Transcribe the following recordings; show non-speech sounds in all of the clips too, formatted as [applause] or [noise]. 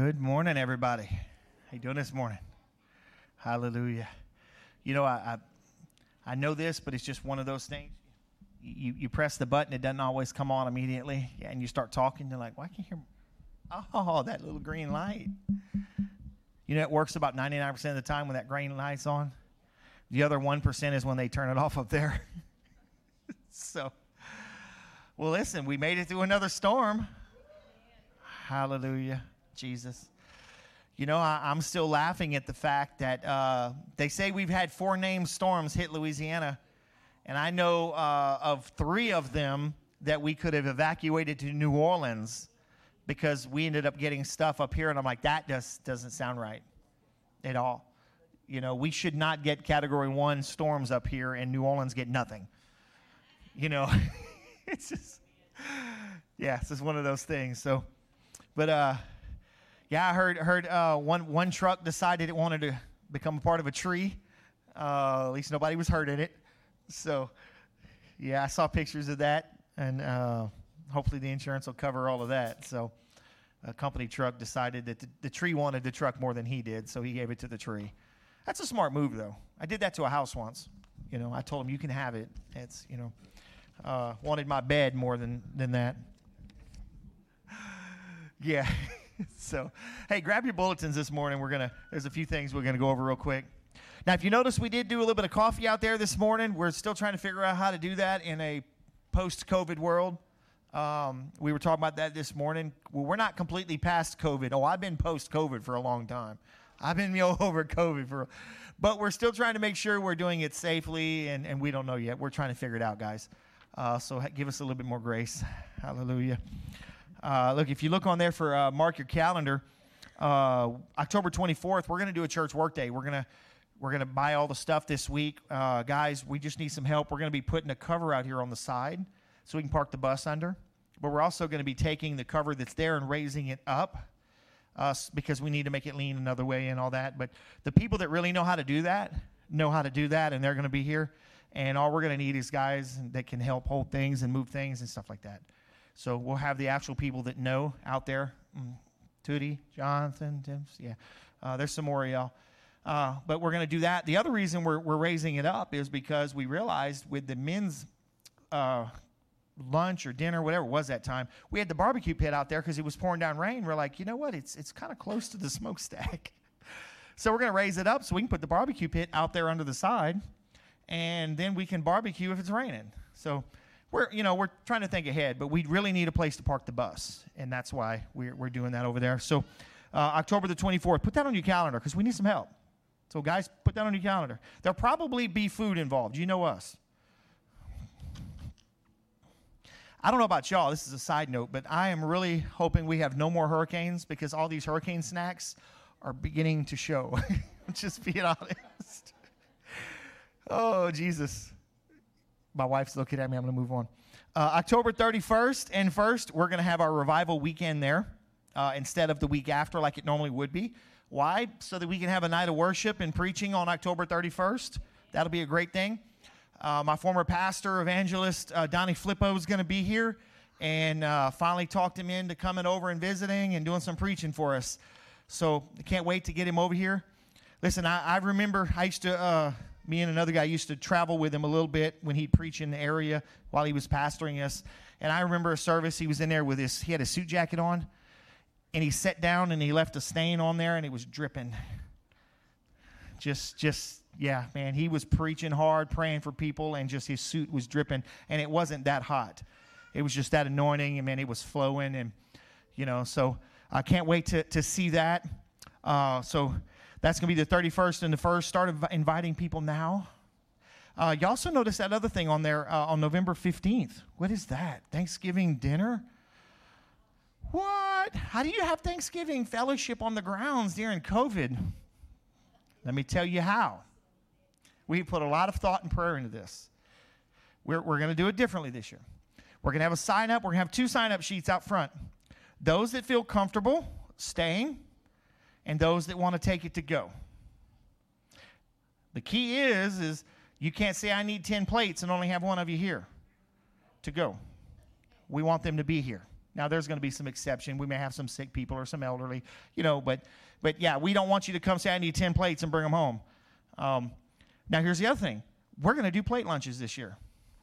Good morning, everybody. How you doing this morning? Hallelujah. You know, I, I, I know this, but it's just one of those things. You, you press the button, it doesn't always come on immediately, and you start talking. You're like, why can't you hear? Oh, that little green light. You know, it works about 99% of the time when that green light's on. The other 1% is when they turn it off up there. [laughs] so, well, listen, we made it through another storm. Hallelujah. Jesus. You know, I, am still laughing at the fact that uh, they say we've had four named storms hit Louisiana, and I know uh, of three of them that we could have evacuated to New Orleans because we ended up getting stuff up here, and I'm like, that just doesn't sound right at all. You know, we should not get Category One storms up here, and New Orleans get nothing. You know, [laughs] it's just, yeah, it's just one of those things. So, but uh yeah, I heard heard uh, one one truck decided it wanted to become a part of a tree. Uh, at least nobody was hurt in it. So, yeah, I saw pictures of that, and uh, hopefully the insurance will cover all of that. So, a company truck decided that the, the, tree wanted the truck more than he did, so he gave it to the tree. That's a smart move, though. I did that to a house once. You know, I told him you can have it. It's you know, uh, wanted my bed more than than that. [laughs] Yeah. [laughs] so, hey, grab your bulletins this morning. We're gonna. There's a few things we're gonna go over real quick. Now, if you notice, we did do a little bit of coffee out there this morning. We're still trying to figure out how to do that in a post-COVID world. Um, we were talking about that this morning. Well, we're not completely past COVID. Oh, I've been post-COVID for a long time. I've been know, [laughs] over COVID for, but we're still trying to make sure we're doing it safely, and, and we don't know yet. We're trying to figure it out, guys. Uh, so give us a little bit more grace. [laughs] Hallelujah. Uh, look, if you look on there for uh, mark your calendar, uh, October 24th, we're going to do a church workday. We're going to we're going to buy all the stuff this week, uh, guys. We just need some help. We're going to be putting a cover out here on the side so we can park the bus under. But we're also going to be taking the cover that's there and raising it up. Uh, because we need to make it lean another way and all that. But the people that really know how to do that know how to do that, and they're going to be here. And all we're going to need is guys that can help hold things and move things and stuff like that. So we'll have the actual people that know out there. Mm, Tootie, Jonathan, Tim's, yeah. Uh, there's some more y'all. Uh, but we're going to do that. The other reason we're, we're raising it up is because we realized with the men's uh, lunch or dinner, whatever it was that time, we had the barbecue pit out there because it was pouring down rain. We're like, you know what? It's, it's kind of close to the [laughs] smokestack. [laughs] so we're going to raise it up so we can put the barbecue pit out there under the side, and then we can barbecue if it's raining. So we're you know we're trying to think ahead, but we really need a place to park the bus, and that's why we're we're doing that over there. So uh, October the 24th, put that on your calendar because we need some help. So guys, put that on your calendar. There'll probably be food involved. You know us. I don't know about y'all. This is a side note, but I am really hoping we have no more hurricanes because all these hurricane snacks are beginning to show. [laughs] Just being honest. Oh Jesus my wife's looking at me. I'm going to move on. Uh, October 31st and 1st, we're going to have our revival weekend there uh, instead of the week after, like it normally would be. Why? So that we can have a night of worship and preaching on October 31st. That'll be a great thing. Uh, my former pastor, evangelist uh, Donnie Flippo, is going to be here and uh, finally talked him into coming over and visiting and doing some preaching for us. So I can't wait to get him over here. Listen, I, I remember I used to uh, me and another guy used to travel with him a little bit when he'd preach in the area while he was pastoring us. And I remember a service, he was in there with his, he had a suit jacket on, and he sat down and he left a stain on there and it was dripping. Just, just, yeah, man, he was preaching hard, praying for people, and just his suit was dripping. And it wasn't that hot. It was just that anointing, and man, it was flowing. And, you know, so I can't wait to, to see that. Uh, so, that's going to be the 31st and the 1st. Start inv- inviting people now. Uh, you also notice that other thing on there uh, on November 15th. What is that? Thanksgiving dinner? What? How do you have Thanksgiving fellowship on the grounds during COVID? Let me tell you how. We put a lot of thought and prayer into this. We're, we're going to do it differently this year. We're going to have a sign up. We're going to have two sign up sheets out front. Those that feel comfortable staying and those that want to take it to go. The key is is you can't say I need 10 plates and only have one of you here to go. We want them to be here. Now, there's going to be some exception. We may have some sick people or some elderly, you know, but, but yeah, we don't want you to come say, I need 10 plates and bring them home. Um, now, here's the other thing we're going to do plate lunches this year.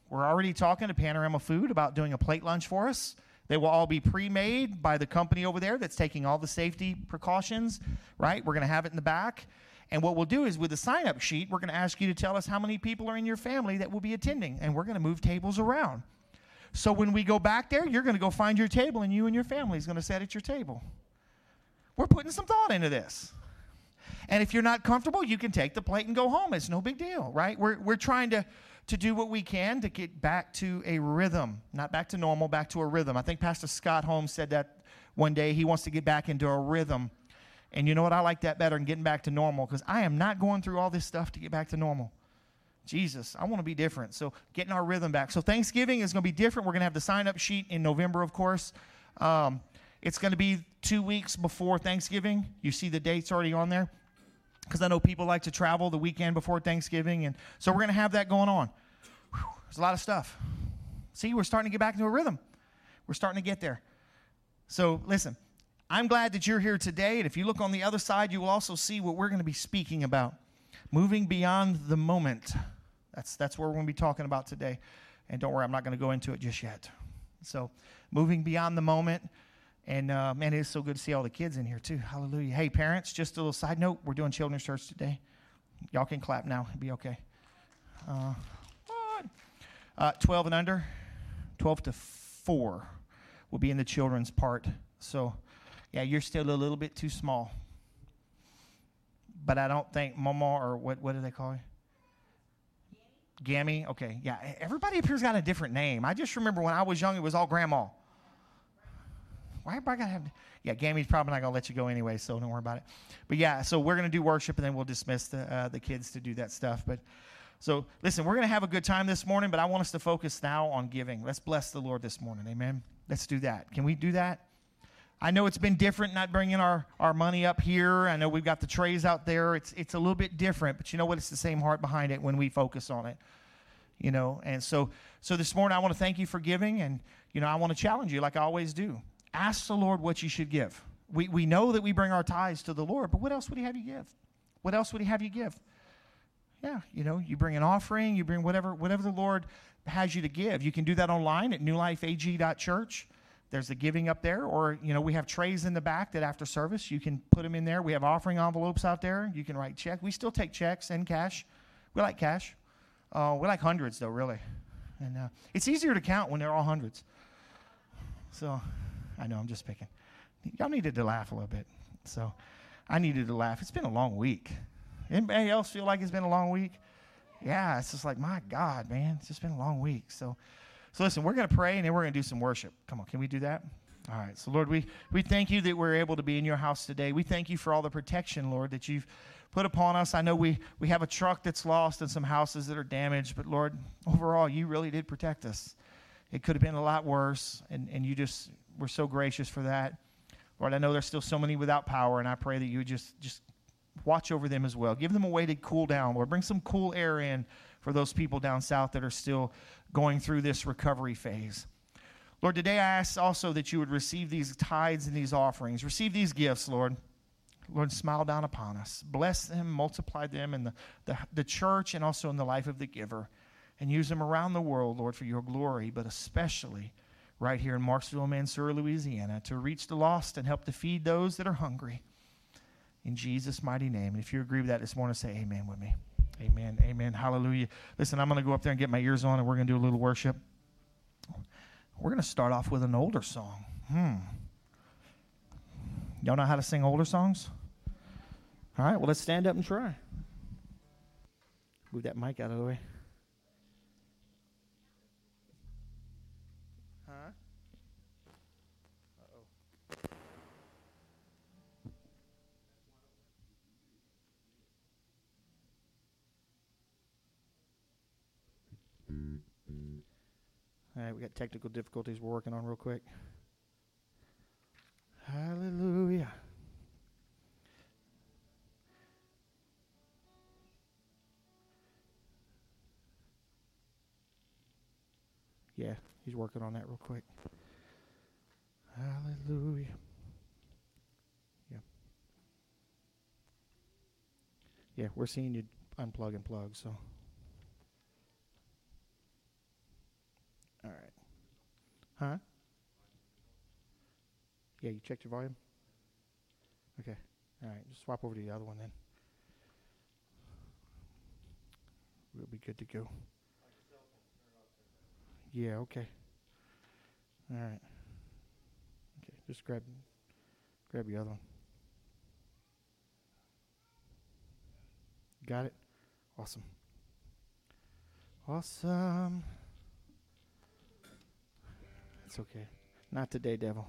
We're already talking to Panorama Food about doing a plate lunch for us. They will all be pre made by the company over there that's taking all the safety precautions, right? We're going to have it in the back. And what we'll do is with the sign up sheet, we're going to ask you to tell us how many people are in your family that will be attending. And we're going to move tables around. So when we go back there, you're going to go find your table and you and your family is going to sit at your table. We're putting some thought into this. And if you're not comfortable, you can take the plate and go home. It's no big deal, right? We're, we're trying to, to do what we can to get back to a rhythm, not back to normal, back to a rhythm. I think Pastor Scott Holmes said that one day. He wants to get back into a rhythm. And you know what? I like that better than getting back to normal because I am not going through all this stuff to get back to normal. Jesus, I want to be different. So getting our rhythm back. So Thanksgiving is going to be different. We're going to have the sign up sheet in November, of course. Um, it's going to be two weeks before Thanksgiving. You see the dates already on there because I know people like to travel the weekend before Thanksgiving. And so we're going to have that going on. Whew, there's a lot of stuff. See, we're starting to get back into a rhythm. We're starting to get there. So listen, I'm glad that you're here today. And if you look on the other side, you will also see what we're going to be speaking about moving beyond the moment. That's, that's what we're going to be talking about today. And don't worry, I'm not going to go into it just yet. So, moving beyond the moment. And uh, man, it is so good to see all the kids in here too. Hallelujah. Hey, parents, just a little side note we're doing children's church today. Y'all can clap now, it'll be okay. Uh, uh, 12 and under, 12 to 4 will be in the children's part. So, yeah, you're still a little bit too small. But I don't think Mama or what, what do they call you? Gammy? Okay, yeah. Everybody up here's got a different name. I just remember when I was young, it was all Grandma. Why am I gonna have? Yeah, Gammy's probably not gonna let you go anyway, so don't worry about it. But yeah, so we're gonna do worship, and then we'll dismiss the uh, the kids to do that stuff. But so listen, we're gonna have a good time this morning, but I want us to focus now on giving. Let's bless the Lord this morning, Amen. Let's do that. Can we do that? I know it's been different not bringing our, our money up here. I know we've got the trays out there. It's, it's a little bit different, but you know what? It's the same heart behind it when we focus on it. You know, and so so this morning I want to thank you for giving, and you know I want to challenge you like I always do. Ask the Lord what you should give. We we know that we bring our tithes to the Lord, but what else would He have you give? What else would He have you give? Yeah, you know, you bring an offering, you bring whatever whatever the Lord has you to give. You can do that online at newlifeag.church. There's the giving up there, or you know, we have trays in the back that after service you can put them in there. We have offering envelopes out there. You can write check. We still take checks and cash. We like cash. Uh, we like hundreds though, really, and uh, it's easier to count when they're all hundreds. So, I know I'm just picking. Y'all needed to laugh a little bit. So, I needed to laugh. It's been a long week. Anybody else feel like it's been a long week? Yeah, it's just like my God, man, it's just been a long week. So. So listen, we're going to pray and then we're going to do some worship. Come on, can we do that? All right. So Lord, we, we thank you that we're able to be in your house today. We thank you for all the protection, Lord, that you've put upon us. I know we, we have a truck that's lost and some houses that are damaged, but Lord, overall, you really did protect us. It could have been a lot worse, and, and you just were so gracious for that. Lord, I know there's still so many without power, and I pray that you would just, just watch over them as well. Give them a way to cool down, Lord. Bring some cool air in for those people down south that are still going through this recovery phase. Lord, today I ask also that you would receive these tithes and these offerings. Receive these gifts, Lord. Lord, smile down upon us. Bless them, multiply them in the, the, the church and also in the life of the giver. And use them around the world, Lord, for your glory, but especially right here in Marksville, Mansura, Louisiana, to reach the lost and help to feed those that are hungry. In Jesus' mighty name. And if you agree with that this morning, say amen with me. Amen. Amen. Hallelujah. Listen, I'm going to go up there and get my ears on, and we're going to do a little worship. We're going to start off with an older song. Hmm. Y'all know how to sing older songs? All right, well, let's stand up and try. Move that mic out of the way. All right, we got technical difficulties we're working on real quick. Hallelujah. Yeah, he's working on that real quick. Hallelujah. Yeah. Yeah, we're seeing you unplug and plug, so. All right. Huh? Yeah, you checked your volume? Okay. All right. Just swap over to the other one then. We'll be good to go. Yeah, okay. All right. Okay, just grab grab the other one. Got it? Awesome. Awesome. Okay. Not today, devil.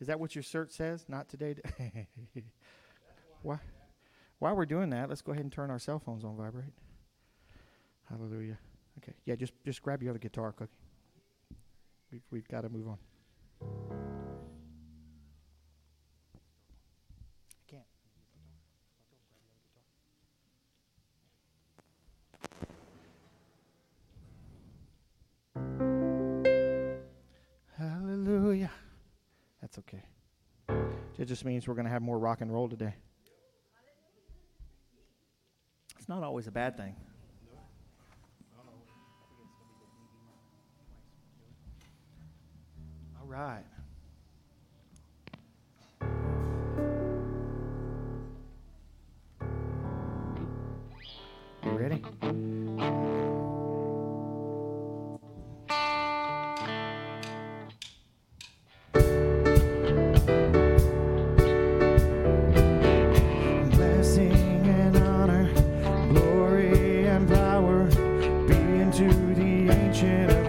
Is that what your shirt says? Not today. [laughs] Why? While we're doing that, let's go ahead and turn our cell phones on vibrate. Hallelujah. Okay. Yeah, just just grab your other guitar, Cookie. We've, we've got to move on. It just means we're going to have more rock and roll today. It's not always a bad thing. All right. to the ancient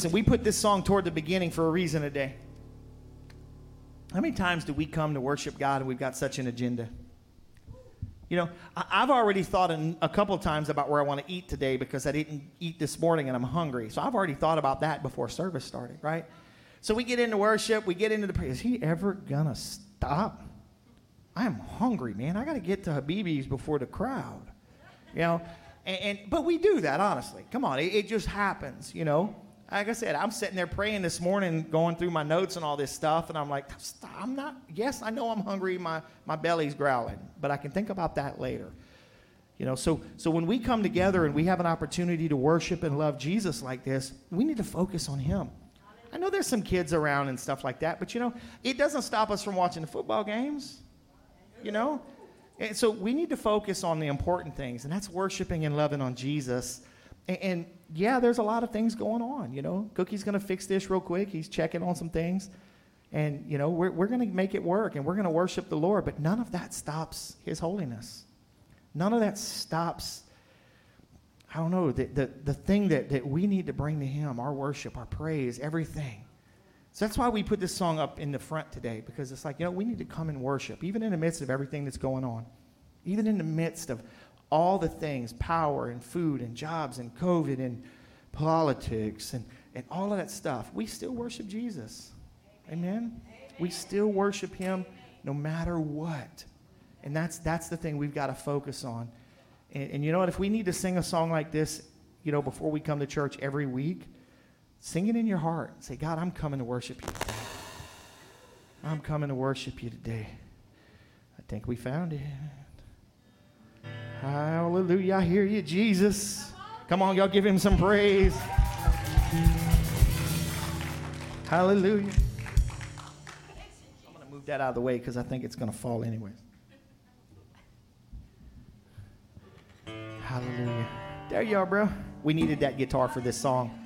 Listen, we put this song toward the beginning for a reason today. How many times do we come to worship God and we've got such an agenda? You know, I've already thought a couple times about where I want to eat today because I didn't eat this morning and I'm hungry. So I've already thought about that before service started, right? So we get into worship, we get into the prayer. Is he ever going to stop? I am hungry, man. I got to get to Habibi's before the crowd. You know, and, and, but we do that honestly. Come on, it, it just happens, you know like I said, I'm sitting there praying this morning, going through my notes and all this stuff, and I'm like, "Stop, I'm not. Yes, I know I'm hungry. My my belly's growling, but I can think about that later. You know, so so when we come together and we have an opportunity to worship and love Jesus like this, we need to focus on Him. I know there's some kids around and stuff like that, but you know, it doesn't stop us from watching the football games. You know, and so we need to focus on the important things, and that's worshiping and loving on Jesus. And, and yeah, there's a lot of things going on. You know, Cookie's going to fix this real quick. He's checking on some things. And, you know, we're, we're going to make it work and we're going to worship the Lord. But none of that stops His holiness. None of that stops, I don't know, the, the, the thing that, that we need to bring to Him our worship, our praise, everything. So that's why we put this song up in the front today because it's like, you know, we need to come and worship, even in the midst of everything that's going on, even in the midst of all the things power and food and jobs and COVID and politics and, and all of that stuff. We still worship Jesus. Amen? We still worship Him no matter what. And that's, that's the thing we've got to focus on. And, and you know what? If we need to sing a song like this, you know, before we come to church every week, sing it in your heart. Say, God, I'm coming to worship you. I'm coming to worship you today. I think we found it. Hallelujah. I hear you, Jesus. Come on, y'all give him some praise. Hallelujah. I'm going to move that out of the way because I think it's going to fall anyways. Hallelujah. There you are, bro. We needed that guitar for this song.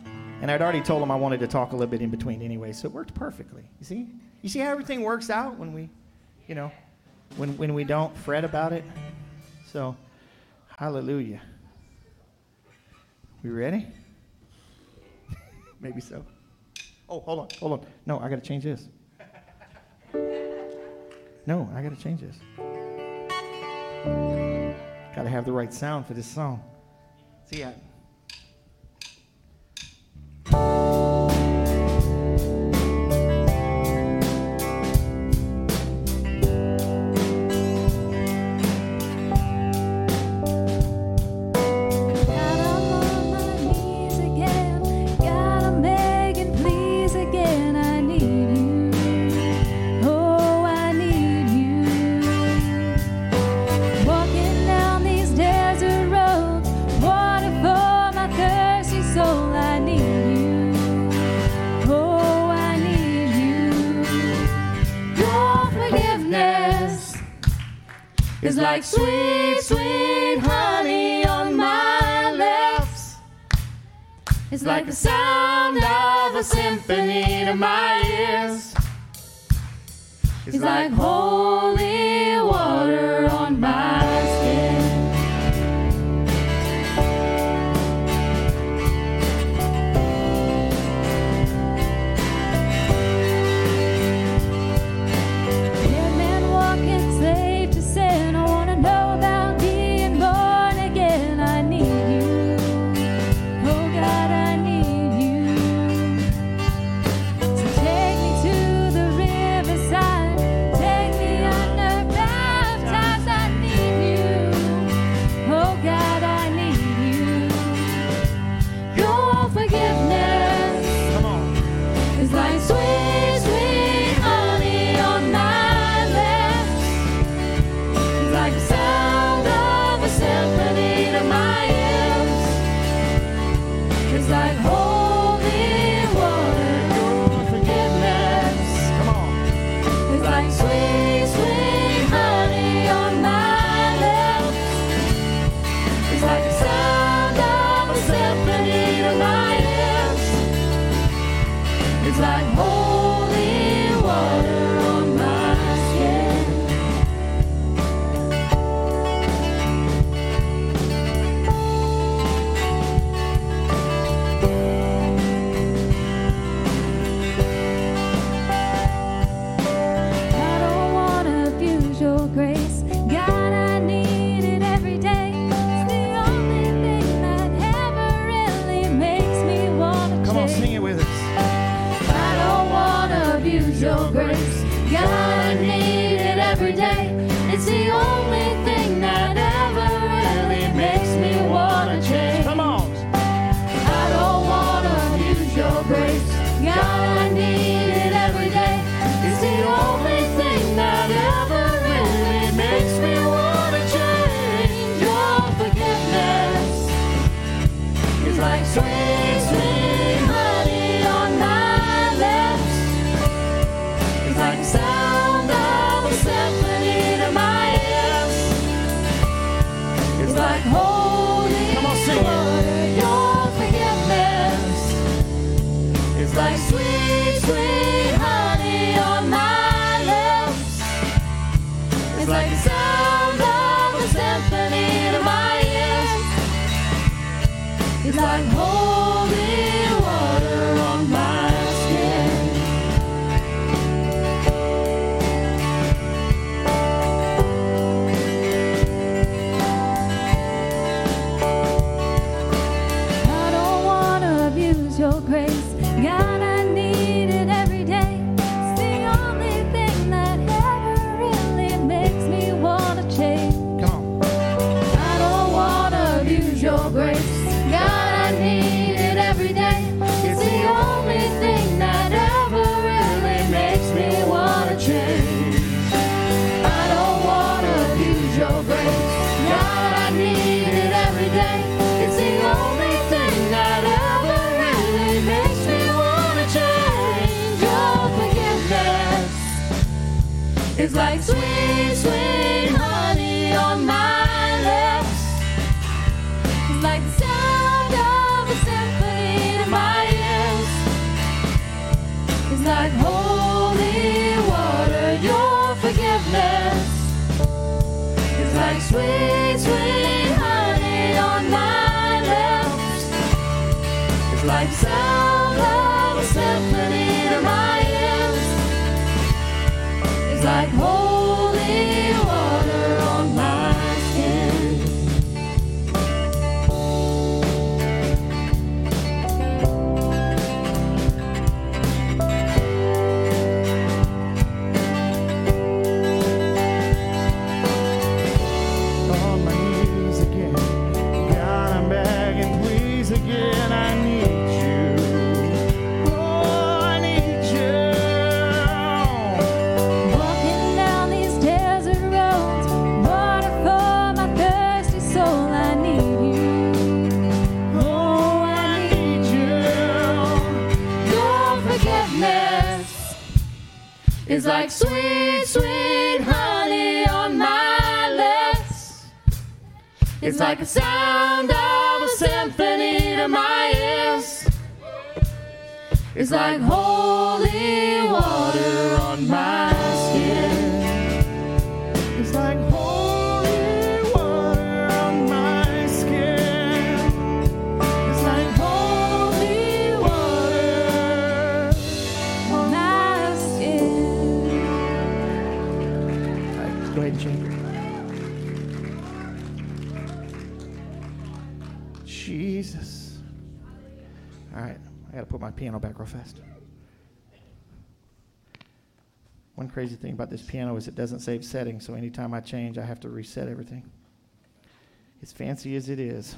And I'd already told him I wanted to talk a little bit in between anyway, so it worked perfectly. You see? You see how everything works out when we, you know, when, when we don't fret about it? So, hallelujah. We ready? Maybe so. Oh, hold on, hold on. No, I got to change this. No, I got to change this. Got to have the right sound for this song. See ya. like a Jesus. All right, I got to put my piano back real fast. One crazy thing about this piano is it doesn't save settings, so anytime I change, I have to reset everything. As fancy as it is.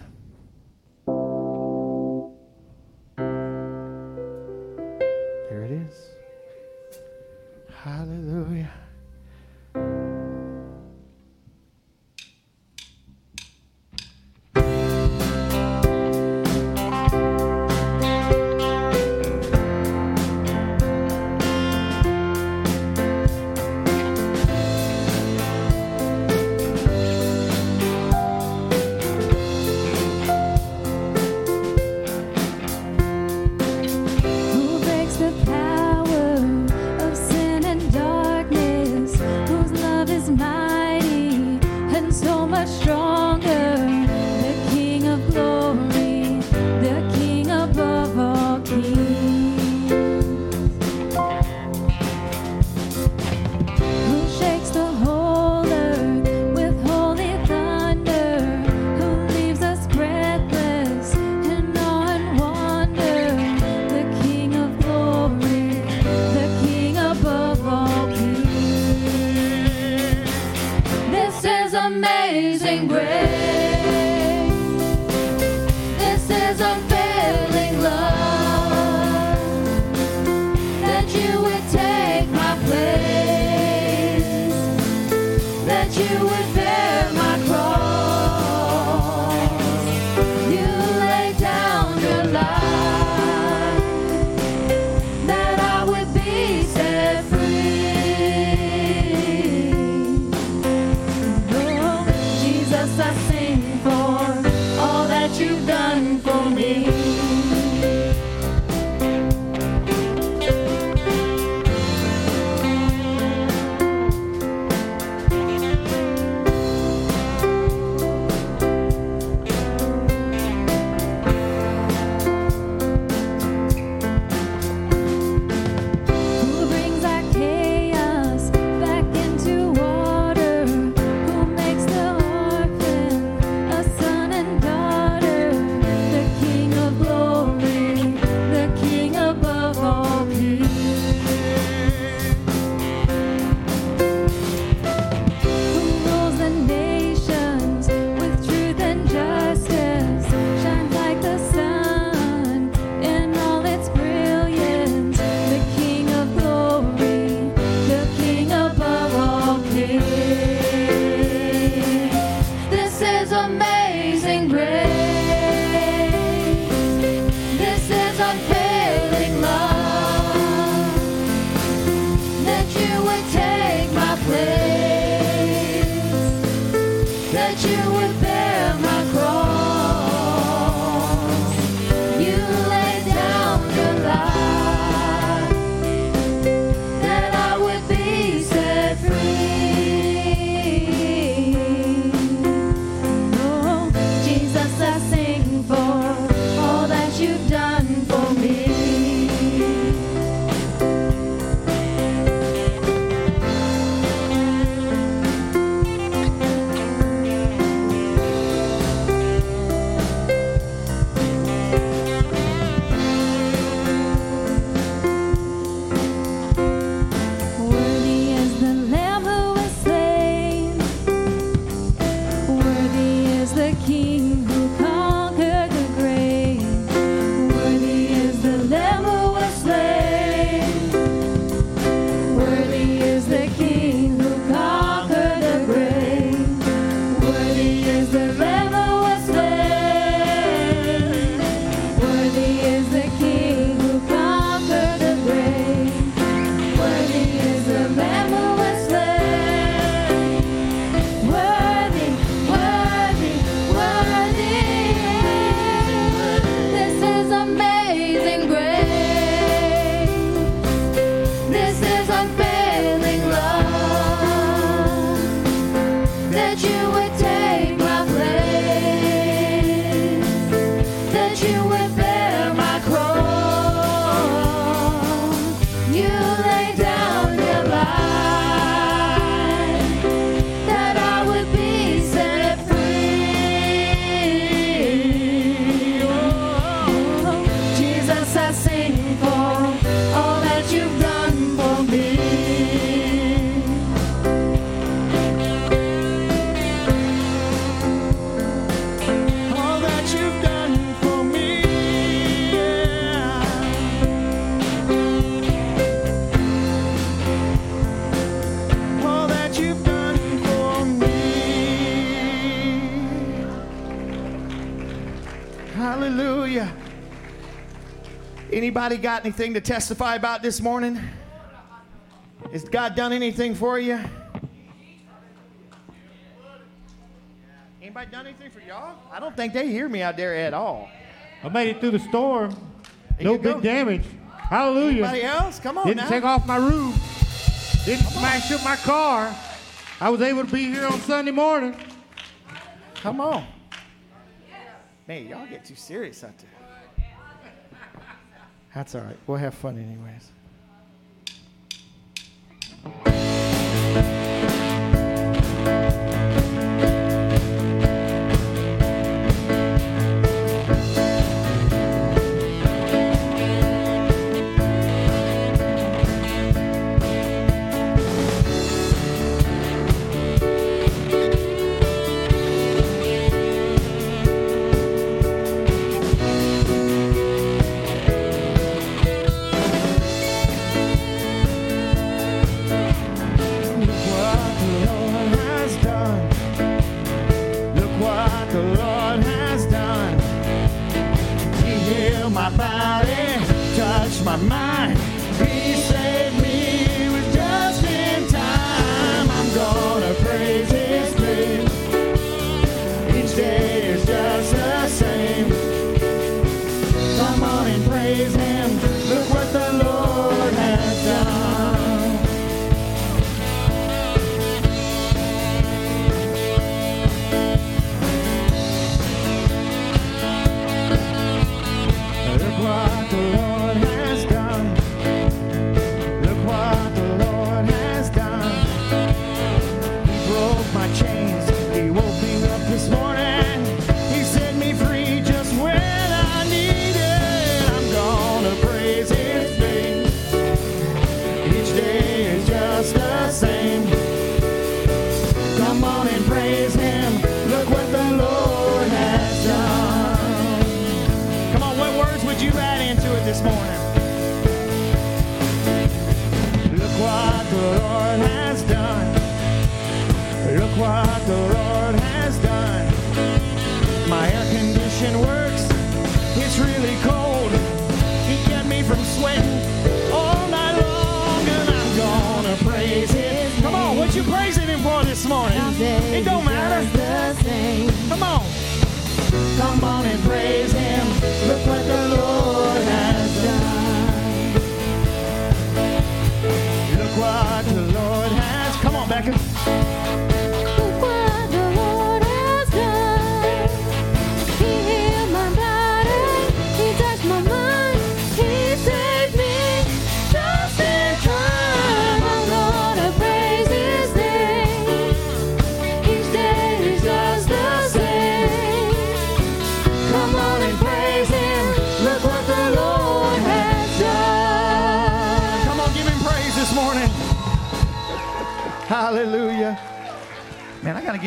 Anybody got anything to testify about this morning? Has God done anything for you? Anybody done anything for y'all? I don't think they hear me out there at all. I made it through the storm. There no you go. big damage. Hallelujah. Anybody else? Come on Didn't now. take off my roof. Didn't smash up my car. I was able to be here on Sunday morning. Come on. Man, y'all get too serious out there. That's all right. We'll have fun anyways.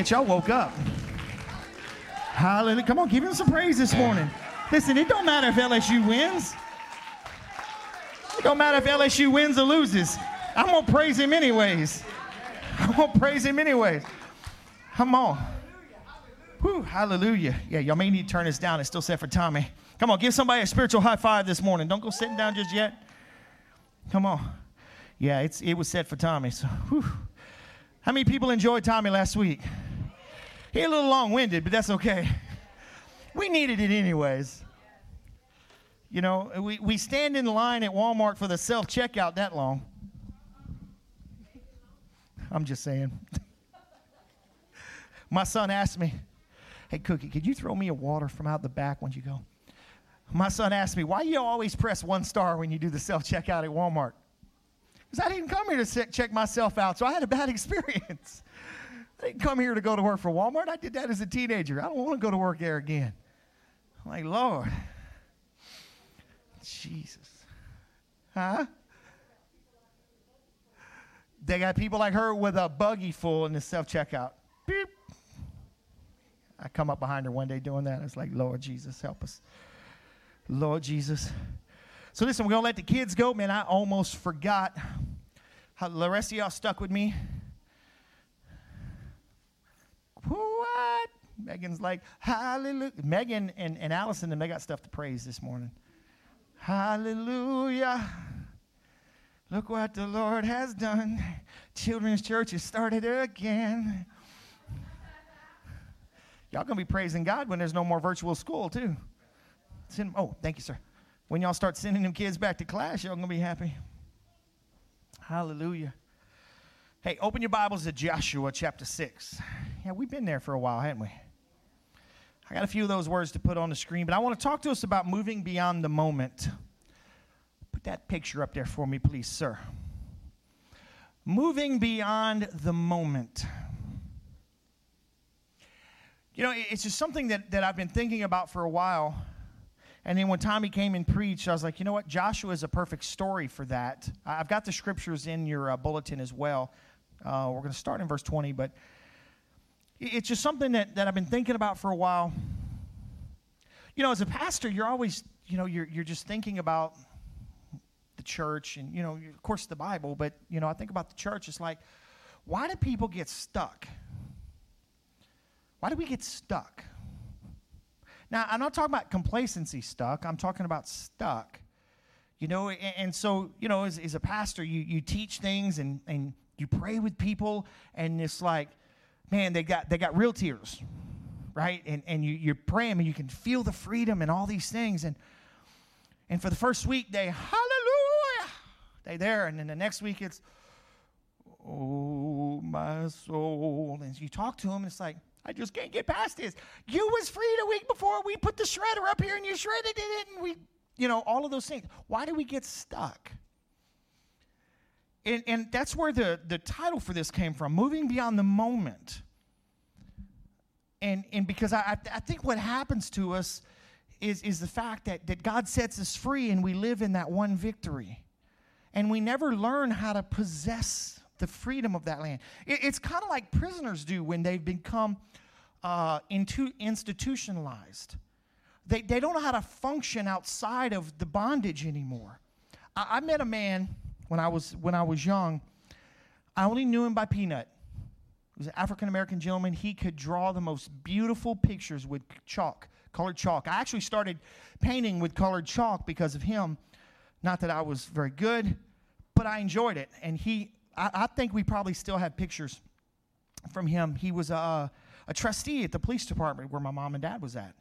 Y'all woke up. Hallelujah. Come on, give Him some praise this morning. Listen, it don't matter if LSU wins. It don't matter if LSU wins or loses. I'm going to praise Him anyways. I'm going to praise Him anyways. Come on. Whew, hallelujah. Yeah, y'all may need to turn this down. It's still set for Tommy. Come on, give somebody a spiritual high five this morning. Don't go sitting down just yet. Come on. Yeah, it's it was set for Tommy. So, whew. how many people enjoyed Tommy last week? He a little long-winded, but that's okay. [laughs] We needed it anyways. You know, we, we stand in line at Walmart for the self-checkout that long. I'm just saying. [laughs] My son asked me, Hey, Cookie, could you throw me a water from out the back when you go? My son asked me, Why you always press one star when you do the self checkout at Walmart? Because I didn't come here to check myself out, so I had a bad [laughs] experience. Didn't come here to go to work for Walmart. I did that as a teenager. I don't want to go to work there again. I'm like, Lord. Jesus. Huh? They got people like her with a buggy full in the self checkout. Beep. I come up behind her one day doing that. It's like, Lord Jesus, help us. Lord Jesus. So listen, we're gonna let the kids go. Man, I almost forgot. How the rest of y'all stuck with me. What? Megan's like, hallelujah. Megan and, and Allison, and they got stuff to praise this morning. Hallelujah. Look what the Lord has done. Children's church has started again. Y'all gonna be praising God when there's no more virtual school, too. Send, oh, thank you, sir. When y'all start sending them kids back to class, y'all gonna be happy. Hallelujah. Hey, open your Bibles to Joshua chapter 6. Yeah, we've been there for a while, haven't we? I got a few of those words to put on the screen, but I want to talk to us about moving beyond the moment. Put that picture up there for me, please, sir. Moving beyond the moment. You know, it's just something that, that I've been thinking about for a while. And then when Tommy came and preached, I was like, you know what? Joshua is a perfect story for that. I've got the scriptures in your uh, bulletin as well. Uh, we're going to start in verse 20, but it's just something that, that I've been thinking about for a while. You know, as a pastor, you're always, you know, you're, you're just thinking about the church and, you know, of course, the Bible, but, you know, I think about the church. It's like, why do people get stuck? Why do we get stuck? Now, I'm not talking about complacency stuck. I'm talking about stuck. You know, and, so, you know, as, as a pastor, you, you teach things and, and you pray with people, and it's like, man, they got, they got real tears, right? And, and you, you're praying and you can feel the freedom and all these things. And, and for the first week, they, hallelujah, they there. And then the next week, it's, oh, my soul. And you talk to them, and it's like, I just can't get past this. You was free the week before. We put the shredder up here and you shredded it and we, you know, all of those things. Why do we get stuck? And, and that's where the, the title for this came from, Moving Beyond the Moment. And, and because I, I, think what happens to us is, is the fact that, that God sets us free and we live in that one victory. And we never learn how to possess the freedom of that land. It- it's kind of like prisoners do when they've become uh, into institutionalized. They, they don't know how to function outside of the bondage anymore. I, I met a man when I was when I was young. I only knew him by Peanut. He was an African American gentleman. He could draw the most beautiful pictures with chalk, colored chalk. I actually started painting with colored chalk because of him. Not that I was very good, but I enjoyed it. And he, I, I think we probably still have pictures from him. He was a, a trustee at the police department where my mom and dad was at.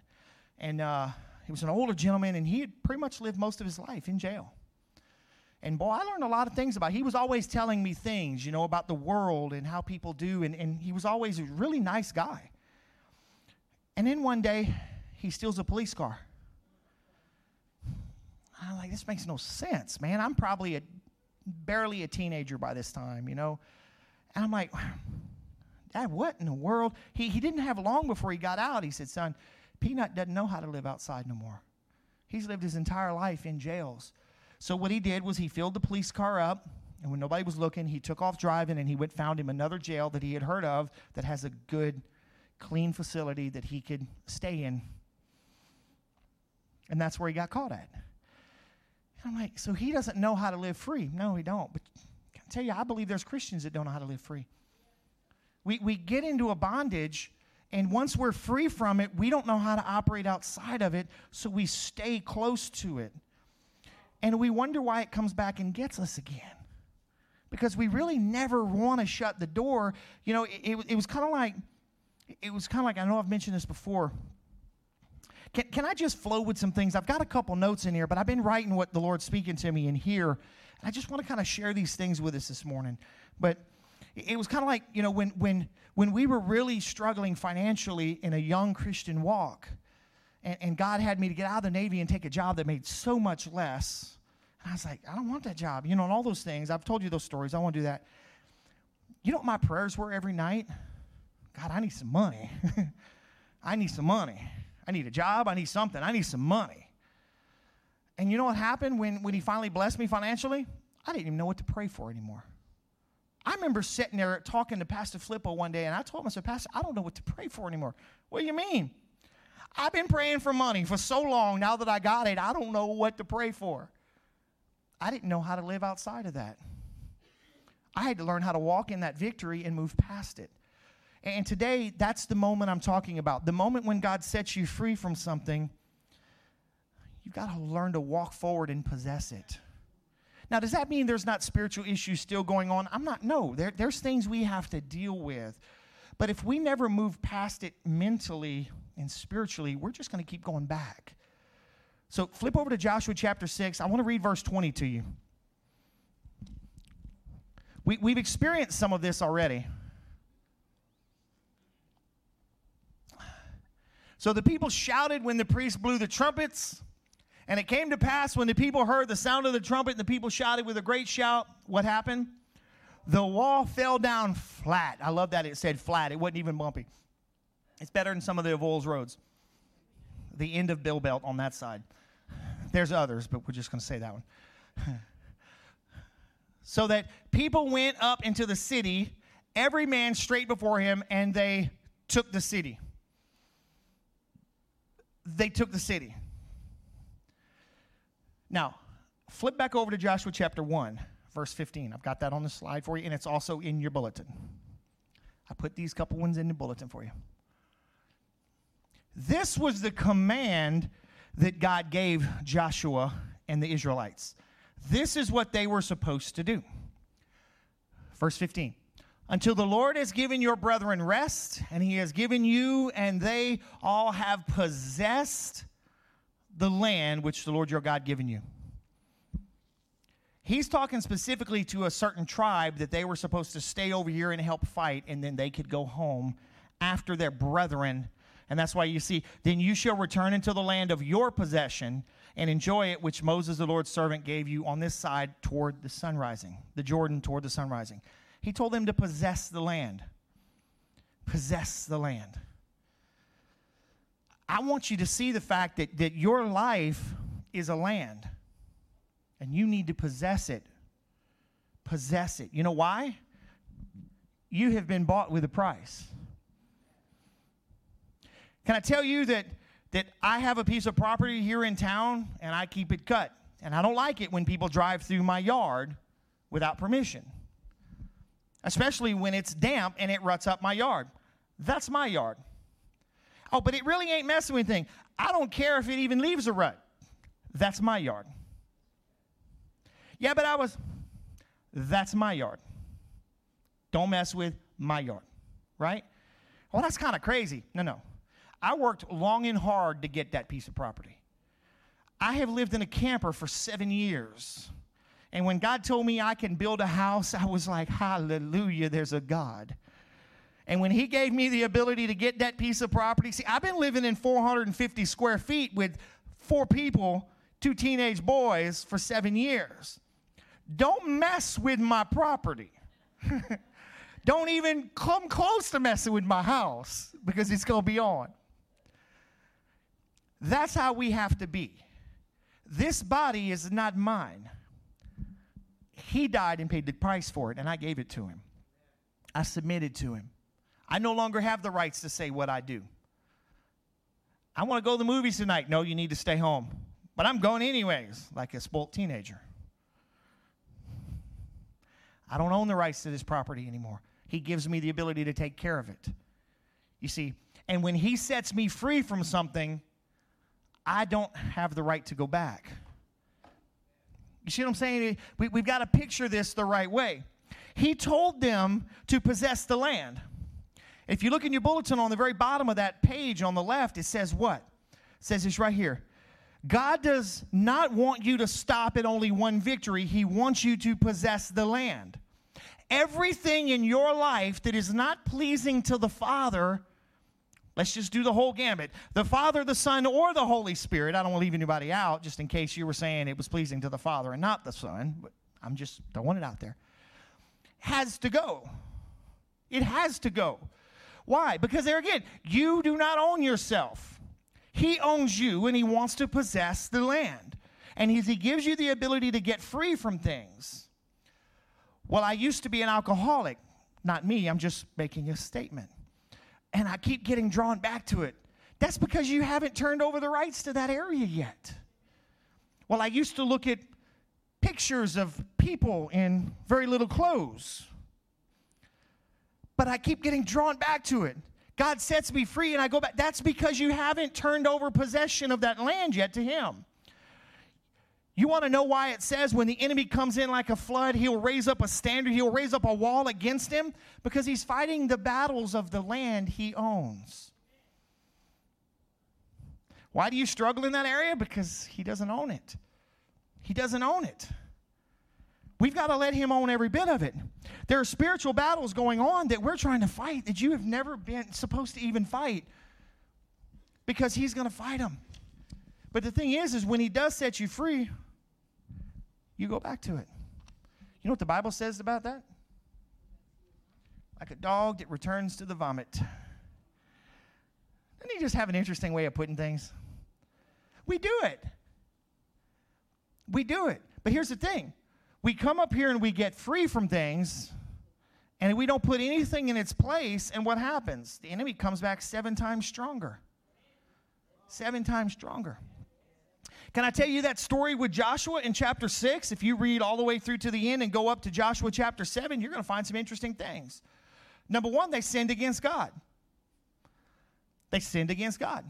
And uh, he was an older gentleman, and he had pretty much lived most of his life in jail. And boy, I learned a lot of things about. He was always telling me things, you know, about the world and how people do, and, and he was always a really nice guy. And then one day, he steals a police car. I'm like, this makes no sense, man. I'm probably a barely a teenager by this time, you know. And I'm like, Dad, what in the world? He, he didn't have long before he got out. He said, Son, Peanut doesn't know how to live outside no more. He's lived his entire life in jails. So what he did was he filled the police car up, and when nobody was looking, he took off driving and he went found him another jail that he had heard of that has a good, clean facility that he could stay in. And that's where he got caught at. And I'm like, so he doesn't know how to live free. No, he don't. But I tell you, I believe there's Christians that don't know how to live free. We, we get into a bondage, and once we're free from it, we don't know how to operate outside of it, so we stay close to it. And we wonder why it comes back and gets us again. Because we really never want to shut the door. You know, it, it, it was kind of like, it was kind of like, I know I've mentioned this before. Can, can I just flow with some things? I've got a couple notes in here, but I've been writing what the Lord's speaking to me in here. And I just want to kind of share these things with us this morning. But it it was kind of like, you know, when, when, when we were really struggling financially in a young Christian walk, and, and God had me to get out of the Navy and take a job that made so much less. And I was like, I don't want that job, you know, and all those things. I've told you those stories. I want to do that. You know what my prayers were every night? God, I need some money. [laughs] I need some money. I need a job. I need something. I need some money. And you know what happened when, when he finally blessed me financially? I didn't even know what to pray for anymore. I remember sitting there talking to Pastor Flippo one day, and I told him, I said, Pastor, I don't know what to pray for anymore. What do you mean? I've been praying for money for so long. Now that I got it, I don't know what to pray for. I didn't know how to live outside of that. I had to learn how to walk in that victory and move past it. And today, that's the moment I'm talking about. The moment when God sets you free from something, you've got to learn to walk forward and possess it. Now, does that mean there's not spiritual issues still going on? I'm not, no. There, there's things we have to deal with. But if we never move past it mentally and spiritually, we're just going to keep going back. So flip over to Joshua chapter 6. I want to read verse 20 to you. We, we've experienced some of this already. So the people shouted when the priest blew the trumpets. And it came to pass when the people heard the sound of the trumpet and the people shouted with a great shout, what happened? The wall fell down flat. I love that it said flat. It wasn't even bumpy. It's better than some of the Avoyelles roads. The end of Bill Belt on that side. There's others, but we're just going to say that one. [laughs] so that people went up into the city, every man straight before him, and they took the city. They took the city. Now, flip back over to Joshua chapter 1, verse 15. I've got that on the slide for you, and it's also in your bulletin. I put these couple ones in the bulletin for you. This was the command that God gave Joshua and the Israelites. This is what they were supposed to do. Verse 15. Until the Lord has given your brethren rest, and he has given you, and they all have possessed the land which the Lord your God given you. He's talking specifically to a certain tribe that they were supposed to stay over here and help fight, and then they could go home after their brethren. And that's why you see, then you shall return into the land of your possession and enjoy it, which Moses, the Lord's servant, gave you on this side toward the sun rising, the Jordan toward the sun rising. He told them to possess the land. Possess the land. I want you to see the fact that, that your life is a land and you need to possess it. Possess it. You know why? You have been bought with a price. Can I tell you that, that I have a piece of property here in town and I keep it cut? And I don't like it when people drive through my yard without permission, especially when it's damp and it ruts up my yard. That's my yard. Oh, but it really ain't messing with anything. I don't care if it even leaves a rut. That's my yard. Yeah, but I was. That's my yard. Don't mess with my yard, right? Well, that's kind of crazy. No, no. I worked long and hard to get that piece of property. I have lived in a camper for seven years. And when God told me I can build a house, I was like, hallelujah, there's a God. And when he gave me the ability to get that piece of property, see, I've been living in 450 square feet with four people, two teenage boys, for seven years. Don't mess with my property. [laughs] Don't even come close to messing with my house because it's going to be on. That's how we have to be. This body is not mine. He died and paid the price for it, and I gave it to him. I submitted to him. I no longer have the rights to say what I do. I want to go to the movies tonight. No, you need to stay home. But I'm going anyways, like a spoilt teenager. I don't own the rights to this property anymore. He gives me the ability to take care of it. You see, and when He sets me free from something, I don't have the right to go back. You see what I'm saying? We, we've got to picture this the right way. He told them to possess the land. If you look in your bulletin on the very bottom of that page on the left, it says what? It says it's right here. God does not want you to stop at only one victory, He wants you to possess the land. Everything in your life that is not pleasing to the Father, let's just do the whole gambit the Father, the Son, or the Holy Spirit. I don't want to leave anybody out just in case you were saying it was pleasing to the Father and not the Son, but I'm just throwing it out there. Has to go. It has to go. Why? Because there again, you do not own yourself. He owns you and he wants to possess the land. And he gives you the ability to get free from things. Well, I used to be an alcoholic. Not me, I'm just making a statement. And I keep getting drawn back to it. That's because you haven't turned over the rights to that area yet. Well, I used to look at pictures of people in very little clothes. But I keep getting drawn back to it. God sets me free and I go back. That's because you haven't turned over possession of that land yet to Him. You want to know why it says when the enemy comes in like a flood, he'll raise up a standard, he'll raise up a wall against him? Because he's fighting the battles of the land he owns. Why do you struggle in that area? Because he doesn't own it. He doesn't own it. We've got to let him own every bit of it. There are spiritual battles going on that we're trying to fight that you have never been supposed to even fight because he's going to fight them. But the thing is, is when he does set you free, you go back to it. You know what the Bible says about that? Like a dog that returns to the vomit. Doesn't he just have an interesting way of putting things? We do it. We do it. But here's the thing we come up here and we get free from things, and we don't put anything in its place, and what happens? The enemy comes back seven times stronger. Seven times stronger. Can I tell you that story with Joshua in chapter 6? If you read all the way through to the end and go up to Joshua chapter 7, you're going to find some interesting things. Number one, they sinned against God. They sinned against God.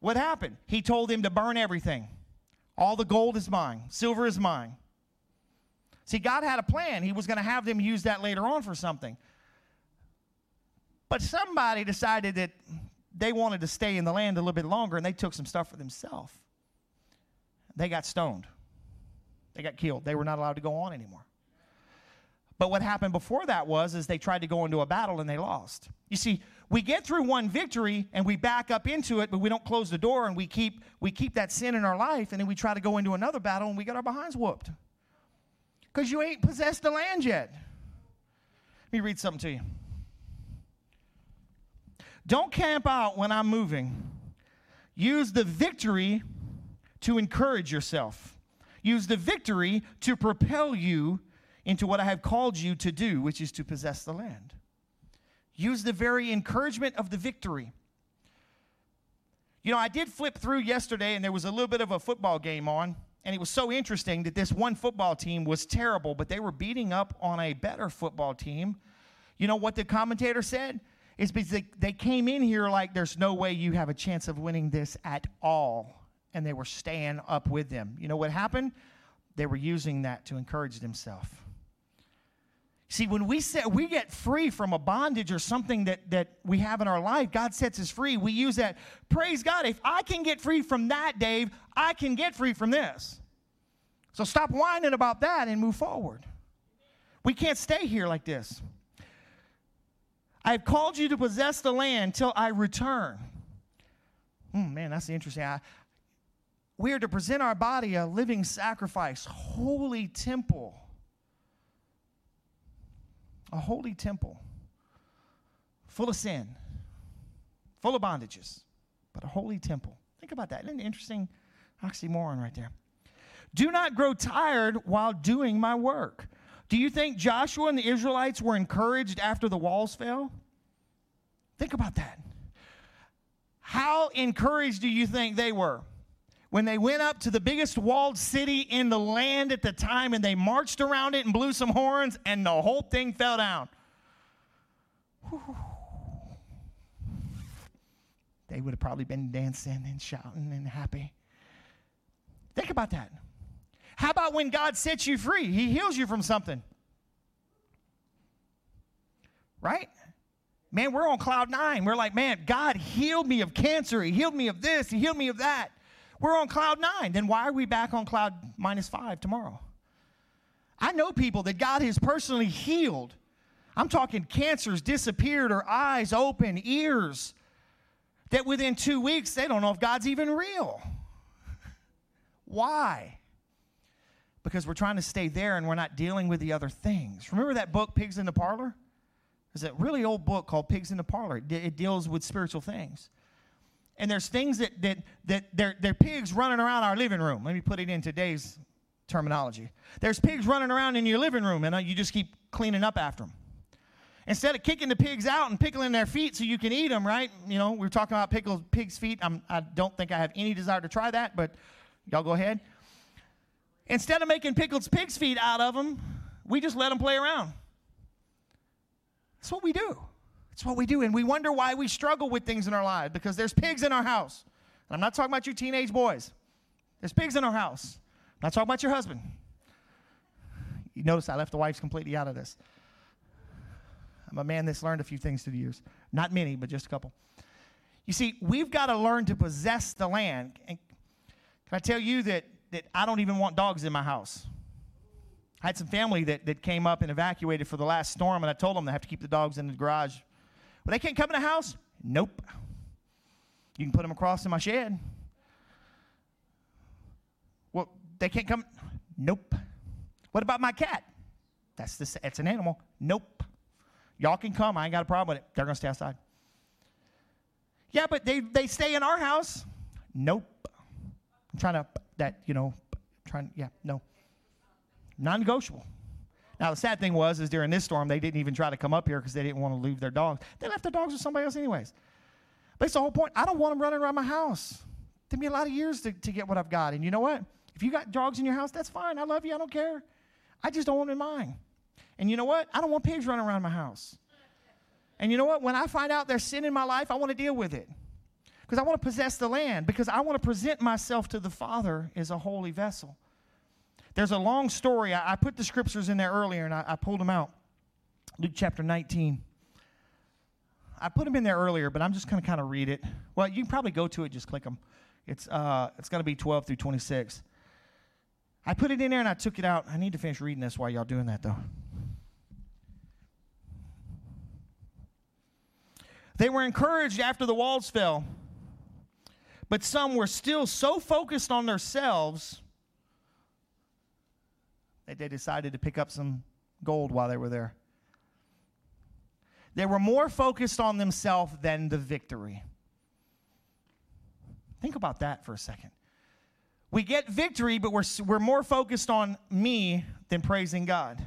What happened? He told them to burn everything. All the gold is mine, silver is mine. See, God had a plan. He was going to have them use that later on for something. But somebody decided that they wanted to stay in the land a little bit longer and they took some stuff for themselves. They got stoned. They got killed. They were not allowed to go on anymore. But what happened before that was is they tried to go into a battle and they lost. You see, we get through one victory and we back up into it, but we don't close the door and we keep we keep that sin in our life and then we try to go into another battle and we get our behinds whooped. Cuz you ain't possessed the land yet. Let me read something to you. Don't camp out when I'm moving. Use the victory to encourage yourself. Use the victory to propel you into what I have called you to do, which is to possess the land. Use the very encouragement of the victory. You know, I did flip through yesterday and there was a little bit of a football game on, and it was so interesting that this one football team was terrible, but they were beating up on a better football team. You know what the commentator said? It's because they, they came in here like there's no way you have a chance of winning this at all. And they were staying up with them. You know what happened? They were using that to encourage themselves. See, when we set, we get free from a bondage or something that, that we have in our life, God sets us free. We use that. Praise God. If I can get free from that, Dave, I can get free from this. So stop whining about that and move forward. We can't stay here like this. I have called you to possess the land till I return. Hmm, man, that's interesting. I, we are to present our body a living sacrifice, holy temple. A holy temple full of sin, full of bondages, but a holy temple. Think about that. Isn't it interesting oxymoron right there? Do not grow tired while doing my work. Do you think Joshua and the Israelites were encouraged after the walls fell? Think about that. How encouraged do you think they were? When they went up to the biggest walled city in the land at the time and they marched around it and blew some horns and the whole thing fell down. Whew. They would have probably been dancing and shouting and happy. Think about that. How about when God sets you free? He heals you from something. Right? Man, we're on cloud nine. We're like, man, God healed me of cancer. He healed me of this. He healed me of that. We're on cloud nine. Then why are we back on cloud minus five tomorrow? I know people that God has personally healed. I'm talking cancers disappeared or eyes open, ears, that within two weeks they don't know if God's even real. [laughs] Why? Because we're trying to stay there and we're not dealing with the other things. Remember that book, Pigs in the Parlor? There's a really old book called Pigs in the Parlor. It, it deals with spiritual things. And there's things that, that, that they're, they're pigs running around our living room. Let me put it in today's terminology. There's pigs running around in your living room, and uh, you just keep cleaning up after them. Instead of kicking the pigs out and pickling their feet so you can eat them, right? You know, we are talking about pickled pigs' feet. I'm, I don't think I have any desire to try that, but y'all go ahead. Instead of making pickled pig's feet out of them, we just let them play around. That's what we do. That's what we do. And we wonder why we struggle with things in our lives because there's pigs in our house. And I'm not talking about you teenage boys. There's pigs in our house. I'm not talking about your husband. You notice I left the wives completely out of this. I'm a man that's learned a few things through the years. Not many, but just a couple. You see, we've got to learn to possess the land. And can I tell you that, that I don't even want dogs in my house? I had some family that, that came up and evacuated for the last storm, and I told them they have to keep the dogs in the garage. Well, they can't come in the house? Nope. You can put them across in my shed. Well, they can't come? Nope. What about my cat? That's this. It's an animal. Nope. Y'all can come. I ain't got a problem with it. They're gonna stay outside. Yeah, but they they stay in our house. Nope. I'm trying to that you know trying yeah no non-negotiable. Now the sad thing was is during this storm they didn't even try to come up here because they didn't want to leave their dogs. They left their dogs with somebody else anyways. But it's the whole point. I don't want them running around my house. It took me a lot of years to, to get what I've got. And you know what? If you got dogs in your house, that's fine. I love you. I don't care. I just don't want them in mine. And you know what? I don't want pigs running around my house. And you know what? When I find out there's sin in my life, I want to deal with it. Because I want to possess the land, because I want to present myself to the Father as a holy vessel. There's a long story. I, I put the scriptures in there earlier and I, I pulled them out. Luke chapter 19. I put them in there earlier, but I'm just going to kind of read it. Well, you can probably go to it, just click them. It's, uh, it's going to be 12 through 26. I put it in there and I took it out. I need to finish reading this while y'all doing that, though. They were encouraged after the walls fell, but some were still so focused on themselves that they decided to pick up some gold while they were there. They were more focused on themselves than the victory. Think about that for a second. We get victory, but we're, we're more focused on me than praising God.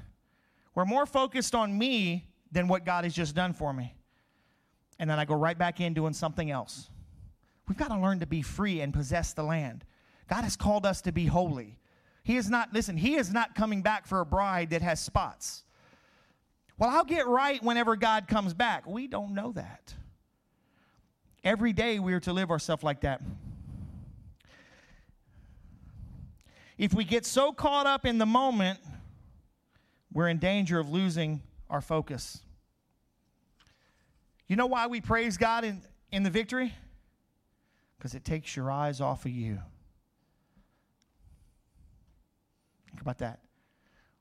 We're more focused on me than what God has just done for me. And then I go right back in doing something else. We've got to learn to be free and possess the land. God has called us to be holy. He is not, listen, He is not coming back for a bride that has spots. Well, I'll get right whenever God comes back. We don't know that. Every day we are to live ourselves like that. If we get so caught up in the moment, we're in danger of losing our focus. You know why we praise God in, in the victory? Because it takes your eyes off of you. Think about that.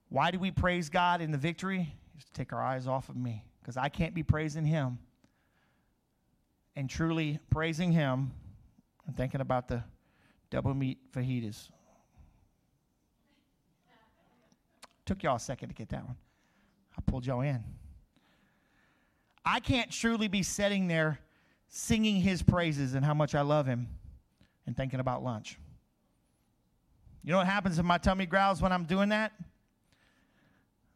Why do we praise God in the victory? Is to take our eyes off of me. Because I can't be praising Him and truly praising Him and thinking about the double meat fajitas. Took y'all a second to get that one. I pulled y'all in. I can't truly be sitting there singing his praises and how much I love him and thinking about lunch. You know what happens if my tummy growls when I'm doing that?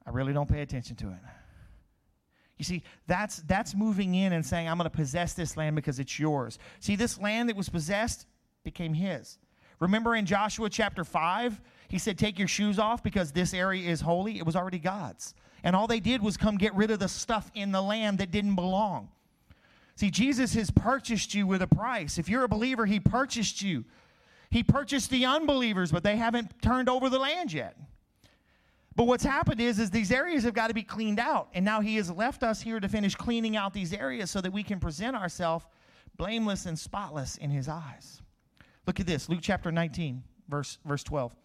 I really don't pay attention to it. You see, that's that's moving in and saying, I'm going to possess this land because it's yours. See, this land that was possessed became his. Remember in Joshua chapter 5, he said, Take your shoes off because this area is holy. It was already God's. And all they did was come get rid of the stuff in the land that didn't belong. See, Jesus has purchased you with a price. If you're a believer, he purchased you. He purchased the unbelievers, but they haven't turned over the land yet. But what's happened is, is these areas have got to be cleaned out. And now he has left us here to finish cleaning out these areas so that we can present ourselves blameless and spotless in his eyes. Look at this, Luke chapter 19, verse, verse 12.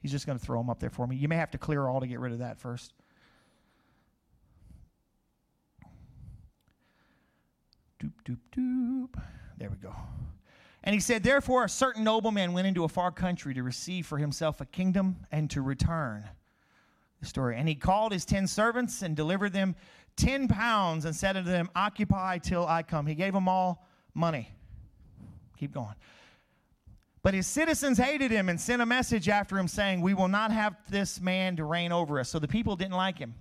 He's just going to throw them up there for me. You may have to clear all to get rid of that first. Doop, doop, doop. There we go. And he said, Therefore, a certain nobleman went into a far country to receive for himself a kingdom and to return. The story. And he called his ten servants and delivered them ten pounds and said unto them, Occupy till I come. He gave them all money. Keep going. But his citizens hated him and sent a message after him saying, We will not have this man to reign over us. So the people didn't like him.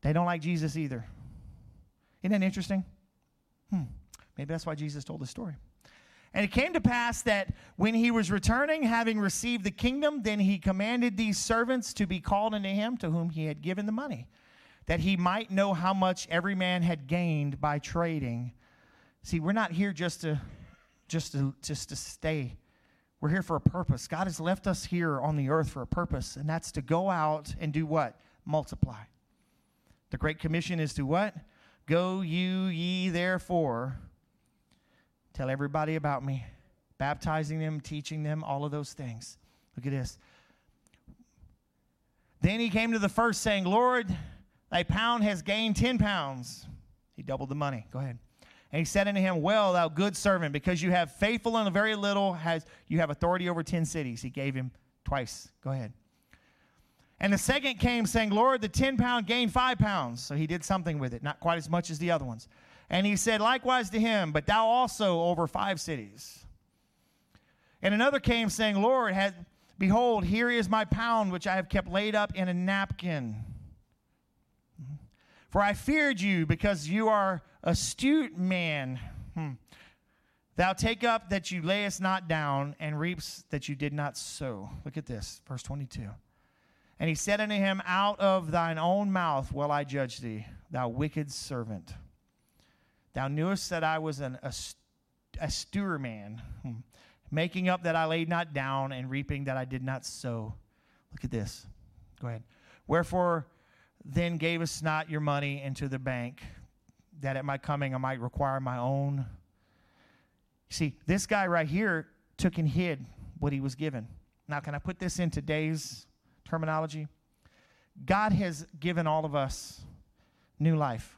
They don't like Jesus either. Isn't that interesting? Hmm. Maybe that's why Jesus told the story. And it came to pass that when he was returning, having received the kingdom, then he commanded these servants to be called unto him to whom he had given the money, that he might know how much every man had gained by trading. See, we're not here just to just to just to stay. We're here for a purpose. God has left us here on the earth for a purpose, and that's to go out and do what? Multiply. The Great Commission is to what? Go you ye therefore. Tell everybody about me, baptizing them, teaching them, all of those things. Look at this. Then he came to the first, saying, Lord, thy pound has gained 10 pounds. He doubled the money. Go ahead. And he said unto him, Well, thou good servant, because you have faithful in a very little, has you have authority over 10 cities. He gave him twice. Go ahead. And the second came, saying, Lord, the 10 pound gained five pounds. So he did something with it, not quite as much as the other ones. And he said, Likewise to him, but thou also over five cities. And another came, saying, Lord, had, behold, here is my pound, which I have kept laid up in a napkin. For I feared you, because you are astute man. Hmm. Thou take up that you layest not down, and reaps that you did not sow. Look at this, verse 22. And he said unto him, Out of thine own mouth will I judge thee, thou wicked servant. Thou knewest that I was an austere man, [laughs] making up that I laid not down, and reaping that I did not sow. Look at this. Go ahead. Wherefore then gavest not your money into the bank, that at my coming I might require my own. See, this guy right here took and hid what he was given. Now, can I put this in today's terminology? God has given all of us new life.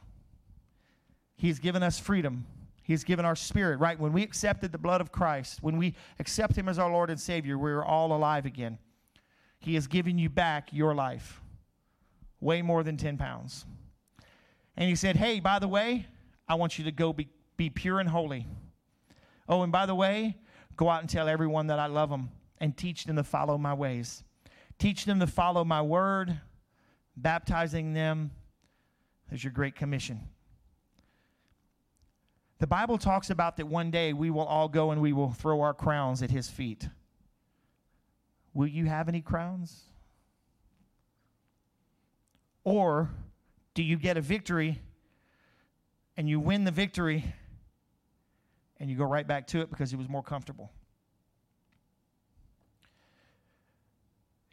He's given us freedom. He's given our spirit, right? When we accepted the blood of Christ, when we accept Him as our Lord and Savior, we're all alive again. He has given you back your life, way more than 10 pounds. And He said, Hey, by the way, I want you to go be, be pure and holy. Oh, and by the way, go out and tell everyone that I love them and teach them to follow my ways. Teach them to follow my word, baptizing them. There's your great commission. The Bible talks about that one day we will all go and we will throw our crowns at his feet. Will you have any crowns? Or do you get a victory and you win the victory and you go right back to it because it was more comfortable?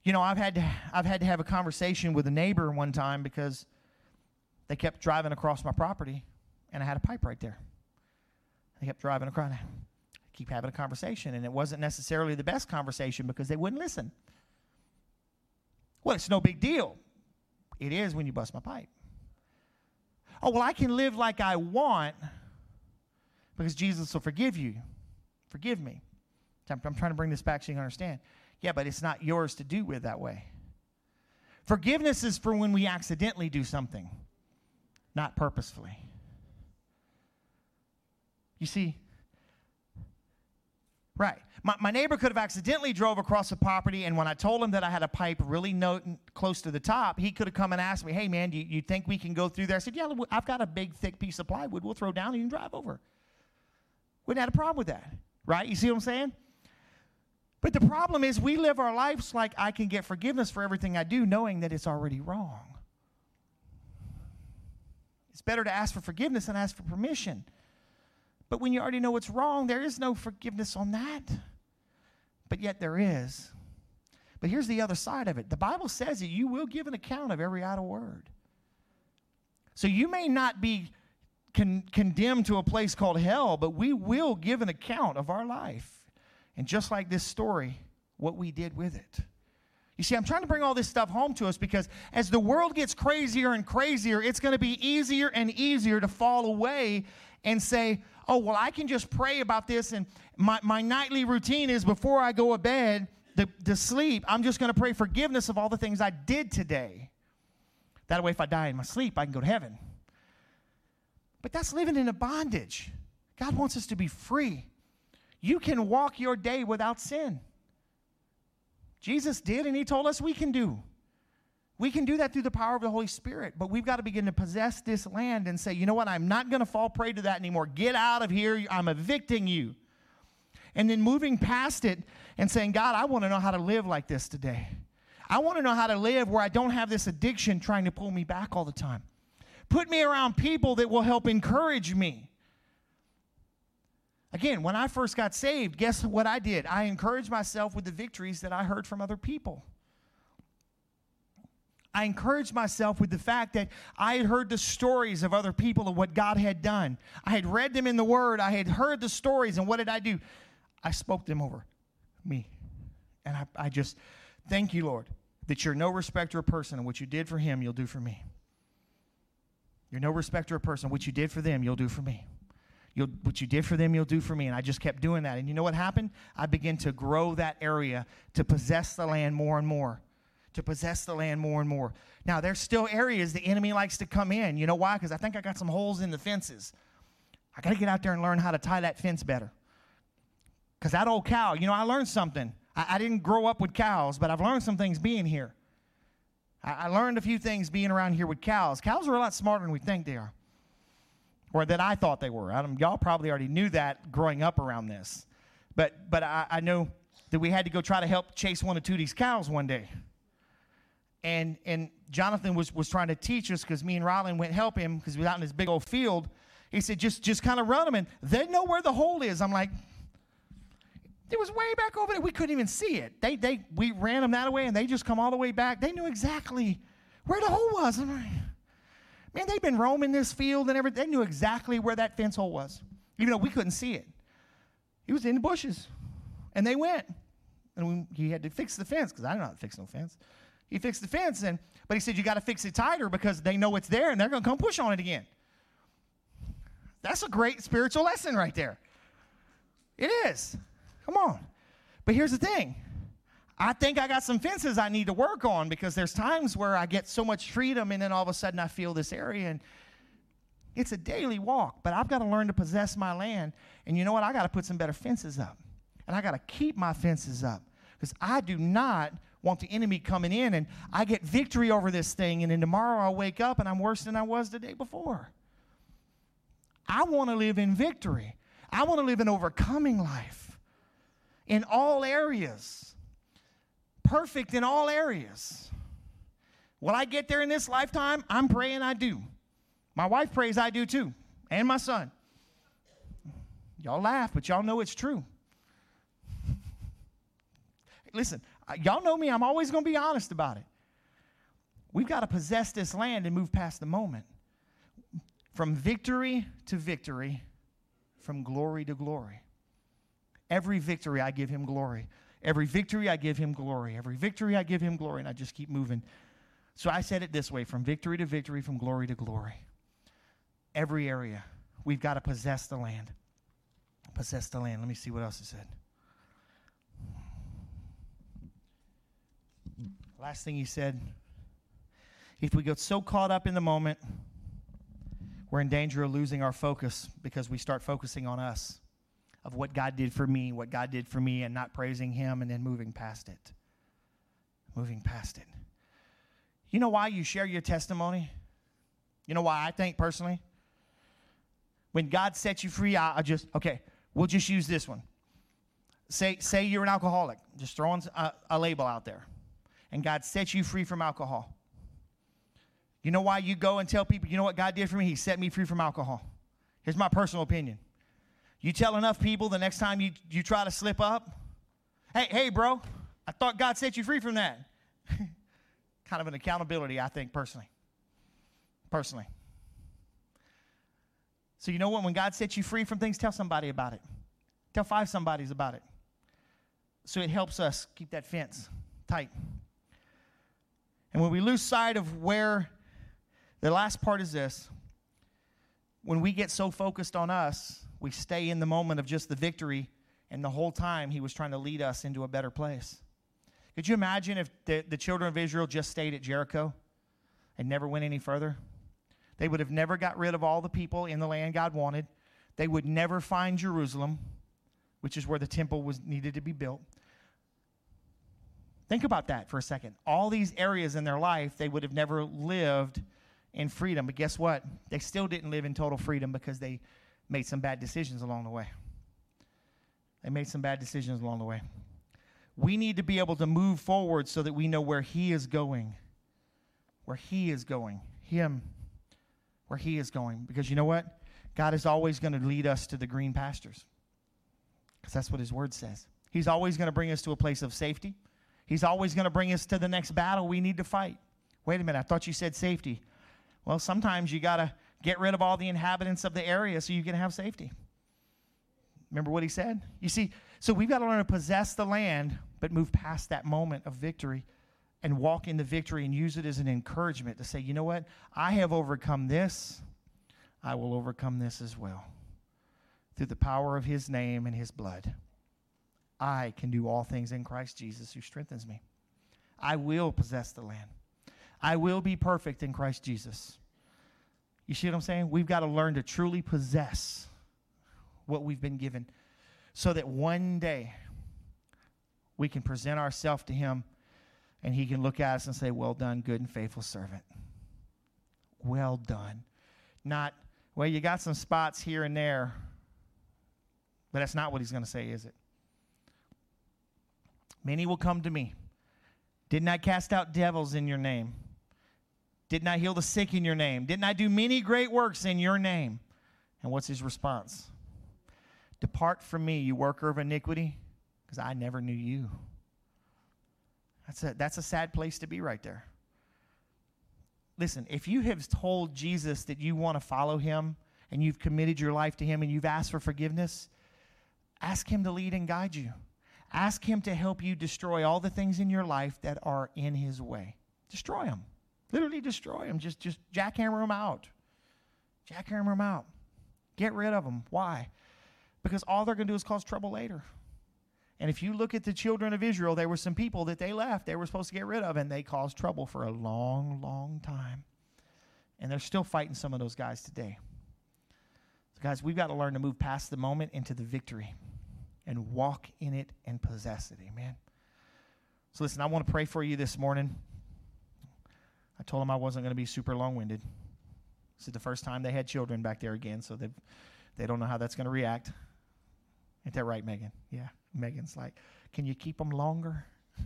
You know, I've had to I've had to have a conversation with a neighbor one time because they kept driving across my property and I had a pipe right there. They kept driving across. I keep having a conversation, and it wasn't necessarily the best conversation because they wouldn't listen. Well, it's no big deal. It is when you bust my pipe. Oh, well, I can live like I want because Jesus will forgive you. Forgive me. I'm, I'm trying to bring this back so you can understand. Yeah, but it's not yours to do with that way. Forgiveness is for when we accidentally do something, not purposefully. You see? Right. My, my neighbor could have accidentally drove across the property, and when I told him that I had a pipe really no, close to the top, he could have come and asked me, hey, man, do you, you think we can go through there? I said, yeah, I've got a big, thick piece of plywood. We'll throw down and you can drive over. Wouldn't have had a problem with that. Right? You see what I'm saying? But the problem is, we live our lives like I can get forgiveness for everything I do, knowing that it's already wrong. It's better to ask for forgiveness than ask for permission. But when you already know what's wrong, there is no forgiveness on that. But yet there is. But here's the other side of it the Bible says that you will give an account of every idle word. So you may not be con- condemned to a place called hell, but we will give an account of our life. And just like this story, what we did with it. You see, I'm trying to bring all this stuff home to us because as the world gets crazier and crazier, it's going to be easier and easier to fall away and say, oh, well, I can just pray about this. And my, my nightly routine is before I go to bed to, to sleep, I'm just going to pray forgiveness of all the things I did today. That way, if I die in my sleep, I can go to heaven. But that's living in a bondage. God wants us to be free. You can walk your day without sin. Jesus did, and He told us we can do. We can do that through the power of the Holy Spirit, but we've got to begin to possess this land and say, you know what, I'm not going to fall prey to that anymore. Get out of here. I'm evicting you. And then moving past it and saying, God, I want to know how to live like this today. I want to know how to live where I don't have this addiction trying to pull me back all the time. Put me around people that will help encourage me. Again, when I first got saved, guess what I did? I encouraged myself with the victories that I heard from other people. I encouraged myself with the fact that I had heard the stories of other people of what God had done. I had read them in the Word. I had heard the stories, and what did I do? I spoke them over me. And I, I just thank you, Lord, that you're no respecter of person, and what you did for him, you'll do for me. You're no respecter of person. What you did for them, you'll do for me. You'll, what you did for them, you'll do for me. And I just kept doing that. And you know what happened? I began to grow that area to possess the land more and more. To possess the land more and more. Now, there's still areas the enemy likes to come in. You know why? Because I think I got some holes in the fences. I got to get out there and learn how to tie that fence better. Because that old cow, you know, I learned something. I, I, didn't grow up with cows, but I've learned some things being here. I, I learned a few things being around here with cows. Cows are a lot smarter than we think they are or that I thought they were. I y'all probably already knew that growing up around this. But, but I, I know that we had to go try to help chase one of Tootie's cows one day. And, and Jonathan was, was trying to teach us because me and Rylan went help him because we was out in this big old field. He said, just, just kind of run them and they know where the hole is. I'm like, it was way back over there. We couldn't even see it. They, they, we ran them that way and they just come all the way back. They knew exactly where the hole was. I'm like, Man, they've been roaming this field and everything. They knew exactly where that fence hole was, even though we couldn't see it. He was in the bushes, and they went. And we, he had to fix the fence because I don't know how to fix no fence. He fixed the fence, and but he said you got to fix it tighter because they know it's there and they're going to come push on it again. That's a great spiritual lesson right there. It is. Come on. But here's the thing I think I got some fences I need to work on because there's times where I get so much freedom and then all of a sudden I feel this area and it's a daily walk, but I've got to learn to possess my land. And you know what? I got to put some better fences up. And I got to keep my fences up because I do not want the enemy coming in and I get victory over this thing and then tomorrow I'll wake up and I'm worse than I was the day before. I want to live in victory. I want to live an overcoming life in all areas perfect in all areas. Will I get there in this lifetime? I'm praying I do. My wife prays I do too, and my son. Y'all laugh, but y'all know it's true. [laughs] Listen, uh, y'all know me, I'm always going to be honest about it. We've got to possess this land and move past the moment. From victory to victory, from glory to glory. Every victory, I give him glory. Every victory, I give him glory. Every victory, I give him glory. And I just keep moving. So I said it this way from victory to victory, from glory to glory. Every area, we've got to possess the land. Possess the land. Let me see what else it said. Last thing he said if we get so caught up in the moment, we're in danger of losing our focus because we start focusing on us of what God did for me, what God did for me, and not praising Him and then moving past it. Moving past it. You know why you share your testimony? You know why I think personally? When God sets you free, I, I just, okay, we'll just use this one. Say, say you're an alcoholic, just throwing a, a label out there, and God sets you free from alcohol. You know why you go and tell people, you know what God did for me? He set me free from alcohol. Here's my personal opinion. You tell enough people the next time you, you try to slip up, hey, hey, bro, I thought God set you free from that. [laughs] kind of an accountability, I think, personally. Personally. So, you know what? When God sets you free from things, tell somebody about it. Tell five somebodies about it. So it helps us keep that fence tight. And when we lose sight of where the last part is this when we get so focused on us, we stay in the moment of just the victory, and the whole time he was trying to lead us into a better place. Could you imagine if the, the children of Israel just stayed at Jericho and never went any further? They would have never got rid of all the people in the land God wanted. They would never find Jerusalem, which is where the temple was needed to be built. Think about that for a second. All these areas in their life, they would have never lived in freedom. But guess what? They still didn't live in total freedom because they made some bad decisions along the way. They made some bad decisions along the way. We need to be able to move forward so that we know where He is going. Where He is going. Him. Where He is going. Because you know what? God is always going to lead us to the green pastures. Because that's what his word says. He's always going to bring us to a place of safety. He's always going to bring us to the next battle we need to fight. Wait a minute, I thought you said safety. Well, sometimes you got to get rid of all the inhabitants of the area so you can have safety. Remember what he said? You see, so we've got to learn to possess the land, but move past that moment of victory and walk in the victory and use it as an encouragement to say, you know what? I have overcome this. I will overcome this as well. Through the power of his name and his blood, I can do all things in Christ Jesus who strengthens me. I will possess the land. I will be perfect in Christ Jesus. You see what I'm saying? We've got to learn to truly possess what we've been given so that one day we can present ourselves to him and he can look at us and say, Well done, good and faithful servant. Well done. Not, well, you got some spots here and there, but that's not what he's going to say, is it? Many will come to me. Didn't I cast out devils in your name? Didn't I heal the sick in your name? Didn't I do many great works in your name? And what's his response? Depart from me, you worker of iniquity, because I never knew you. That's a, that's a sad place to be right there. Listen, if you have told Jesus that you want to follow him and you've committed your life to him and you've asked for forgiveness, ask him to lead and guide you. Ask him to help you destroy all the things in your life that are in his way. Destroy them. Literally destroy them. Just, just jackhammer them out. Jackhammer them out. Get rid of them. Why? Because all they're going to do is cause trouble later. And if you look at the children of Israel, there were some people that they left, they were supposed to get rid of, and they caused trouble for a long, long time. And they're still fighting some of those guys today. So, guys, we've got to learn to move past the moment into the victory and walk in it and possess it. Amen. So, listen, I want to pray for you this morning. I told them I wasn't going to be super long winded. This is the first time they had children back there again, so they they don't know how that's going to react. Ain't that right, Megan? Yeah. Megan's like, can you keep them longer? [laughs]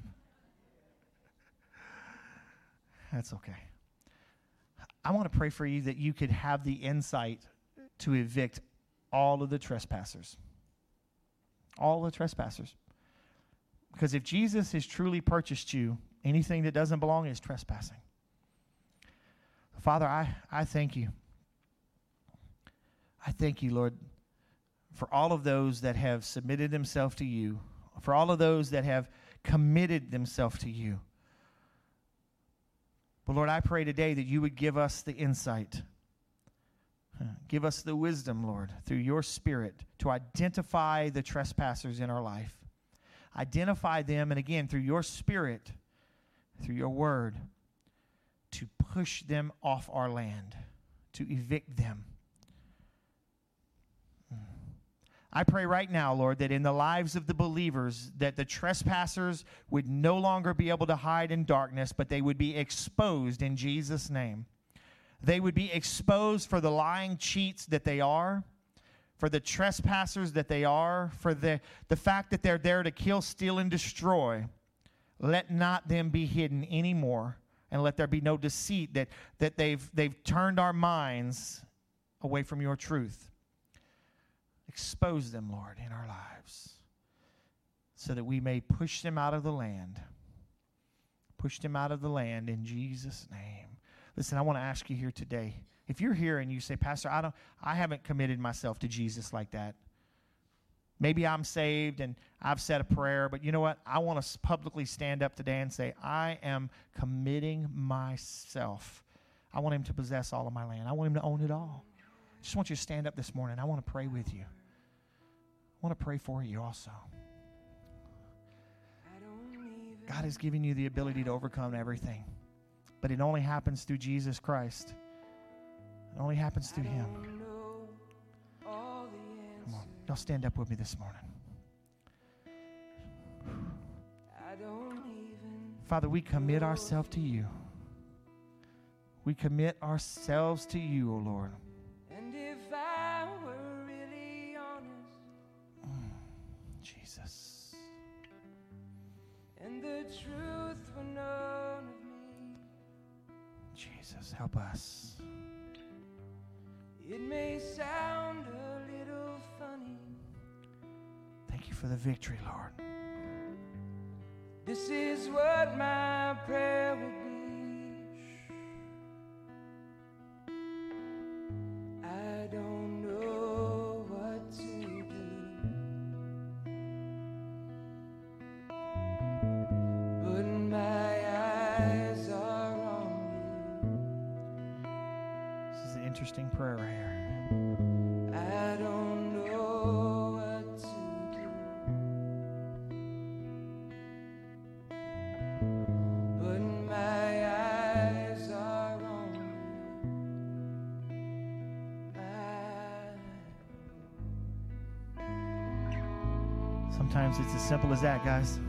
That's okay. I want to pray for you that you could have the insight to evict all of the trespassers. All the trespassers. Because if Jesus has truly purchased you, anything that doesn't belong is trespassing. Father, I, I thank you. I thank you, Lord, for all of those that have submitted themselves to you, for all of those that have committed themselves to you. But Lord, I pray today that you would give us the insight. [laughs] Give us the wisdom, Lord, through your Spirit to identify the trespassers in our life. Identify them, and again, through your Spirit, through your word, to push them off our land, to evict them. I pray right now, Lord, that in the lives of the believers, that the trespassers would no longer be able to hide in darkness, but they would be exposed in Jesus' name. They would be exposed for the lying cheats that they are, for the trespassers that they are, for the, the fact that they're there to kill, steal, and destroy. Let not them be hidden anymore, and let there be no deceit that, that they've, they've turned our minds away from your truth. Expose them, Lord, in our lives so that we may push them out of the land. Push them out of the land in Jesus' name. Listen, I want to ask you here today. If you're here and you say, Pastor, I don't I haven't committed myself to Jesus like that. Maybe I'm saved and I've said a prayer, but you know what? I want to publicly stand up today and say, I am committing myself. I want him to possess all of my land. I want him to own it all. I just want you to stand up this morning. I want to pray with you. I want to pray for you also. God has given you the ability to overcome everything, but it only happens through Jesus Christ. It only happens through Him. Y'all stand up with me this morning. Father, we commit ourselves to you. We commit ourselves to you, O Lord. And if I were really honest mm, Jesus. and the truth were known of me, Jesus, help us. it may sound a little funny, Thank you for the victory, Lord. This is what my prayer would be. Simple as that, guys.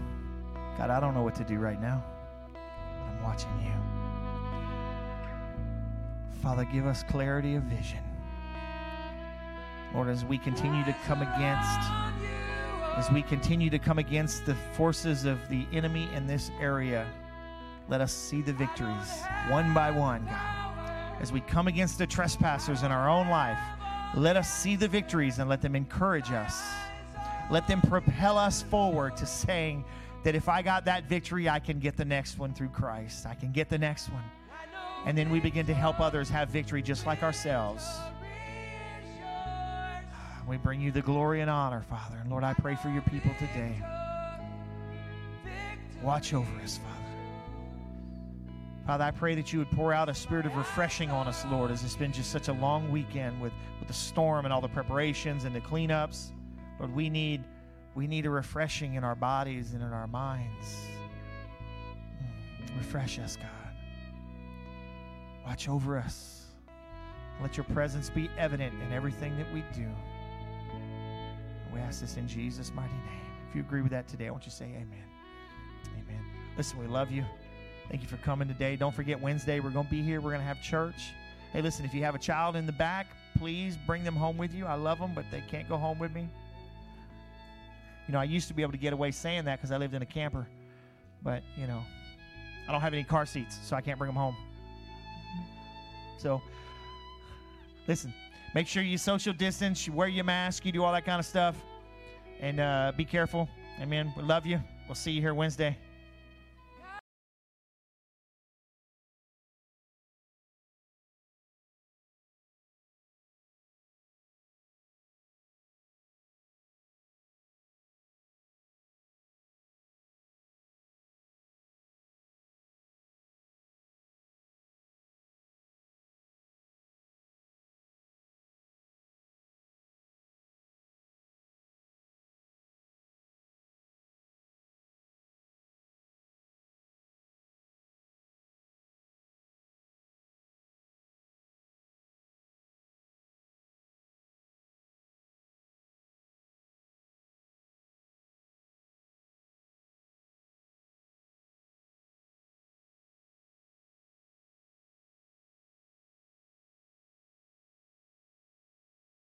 God, I don't know what to do right now, but I'm watching you. Father, give us clarity of vision. Lord, as we continue to come against, as we continue to come against the forces of the enemy in this area, let us see the victories one by one, God. As we come against the trespassers in our own life, let us see the victories and let them encourage us. Let them propel us forward to saying that if I got that victory, I can get the next one through Christ. I can get the next one. And then we begin to help others have victory just like ourselves. We bring you the glory and honor, Father. And Lord, I pray for your people today. Watch over us, Father. Father, I pray that you would pour out a spirit of refreshing on us, Lord, as it's been just such a long weekend with, with the storm and all the preparations and the cleanups. Lord, we need we need a refreshing in our bodies and in our minds. Mm, Refresh us, God. Watch over us. Let your presence be evident in everything that we do. We ask this in Jesus' mighty name. If you agree with that today, I want you to say amen. Amen. Listen, we love you. Thank you for coming today. Don't forget Wednesday, we're going to be here. We're going to have church. Hey, listen, if you have a child in the back, please bring them home with you. I love them, but they can't go home with me. You know, I used to be able to get away saying that because I lived in a camper, but, you know, I don't have any car seats, so I can't bring them home. So, listen, make sure you social distance, you wear your mask, you do all that kind of stuff, and uh, be careful. Amen. We love you. We'll see you here Wednesday.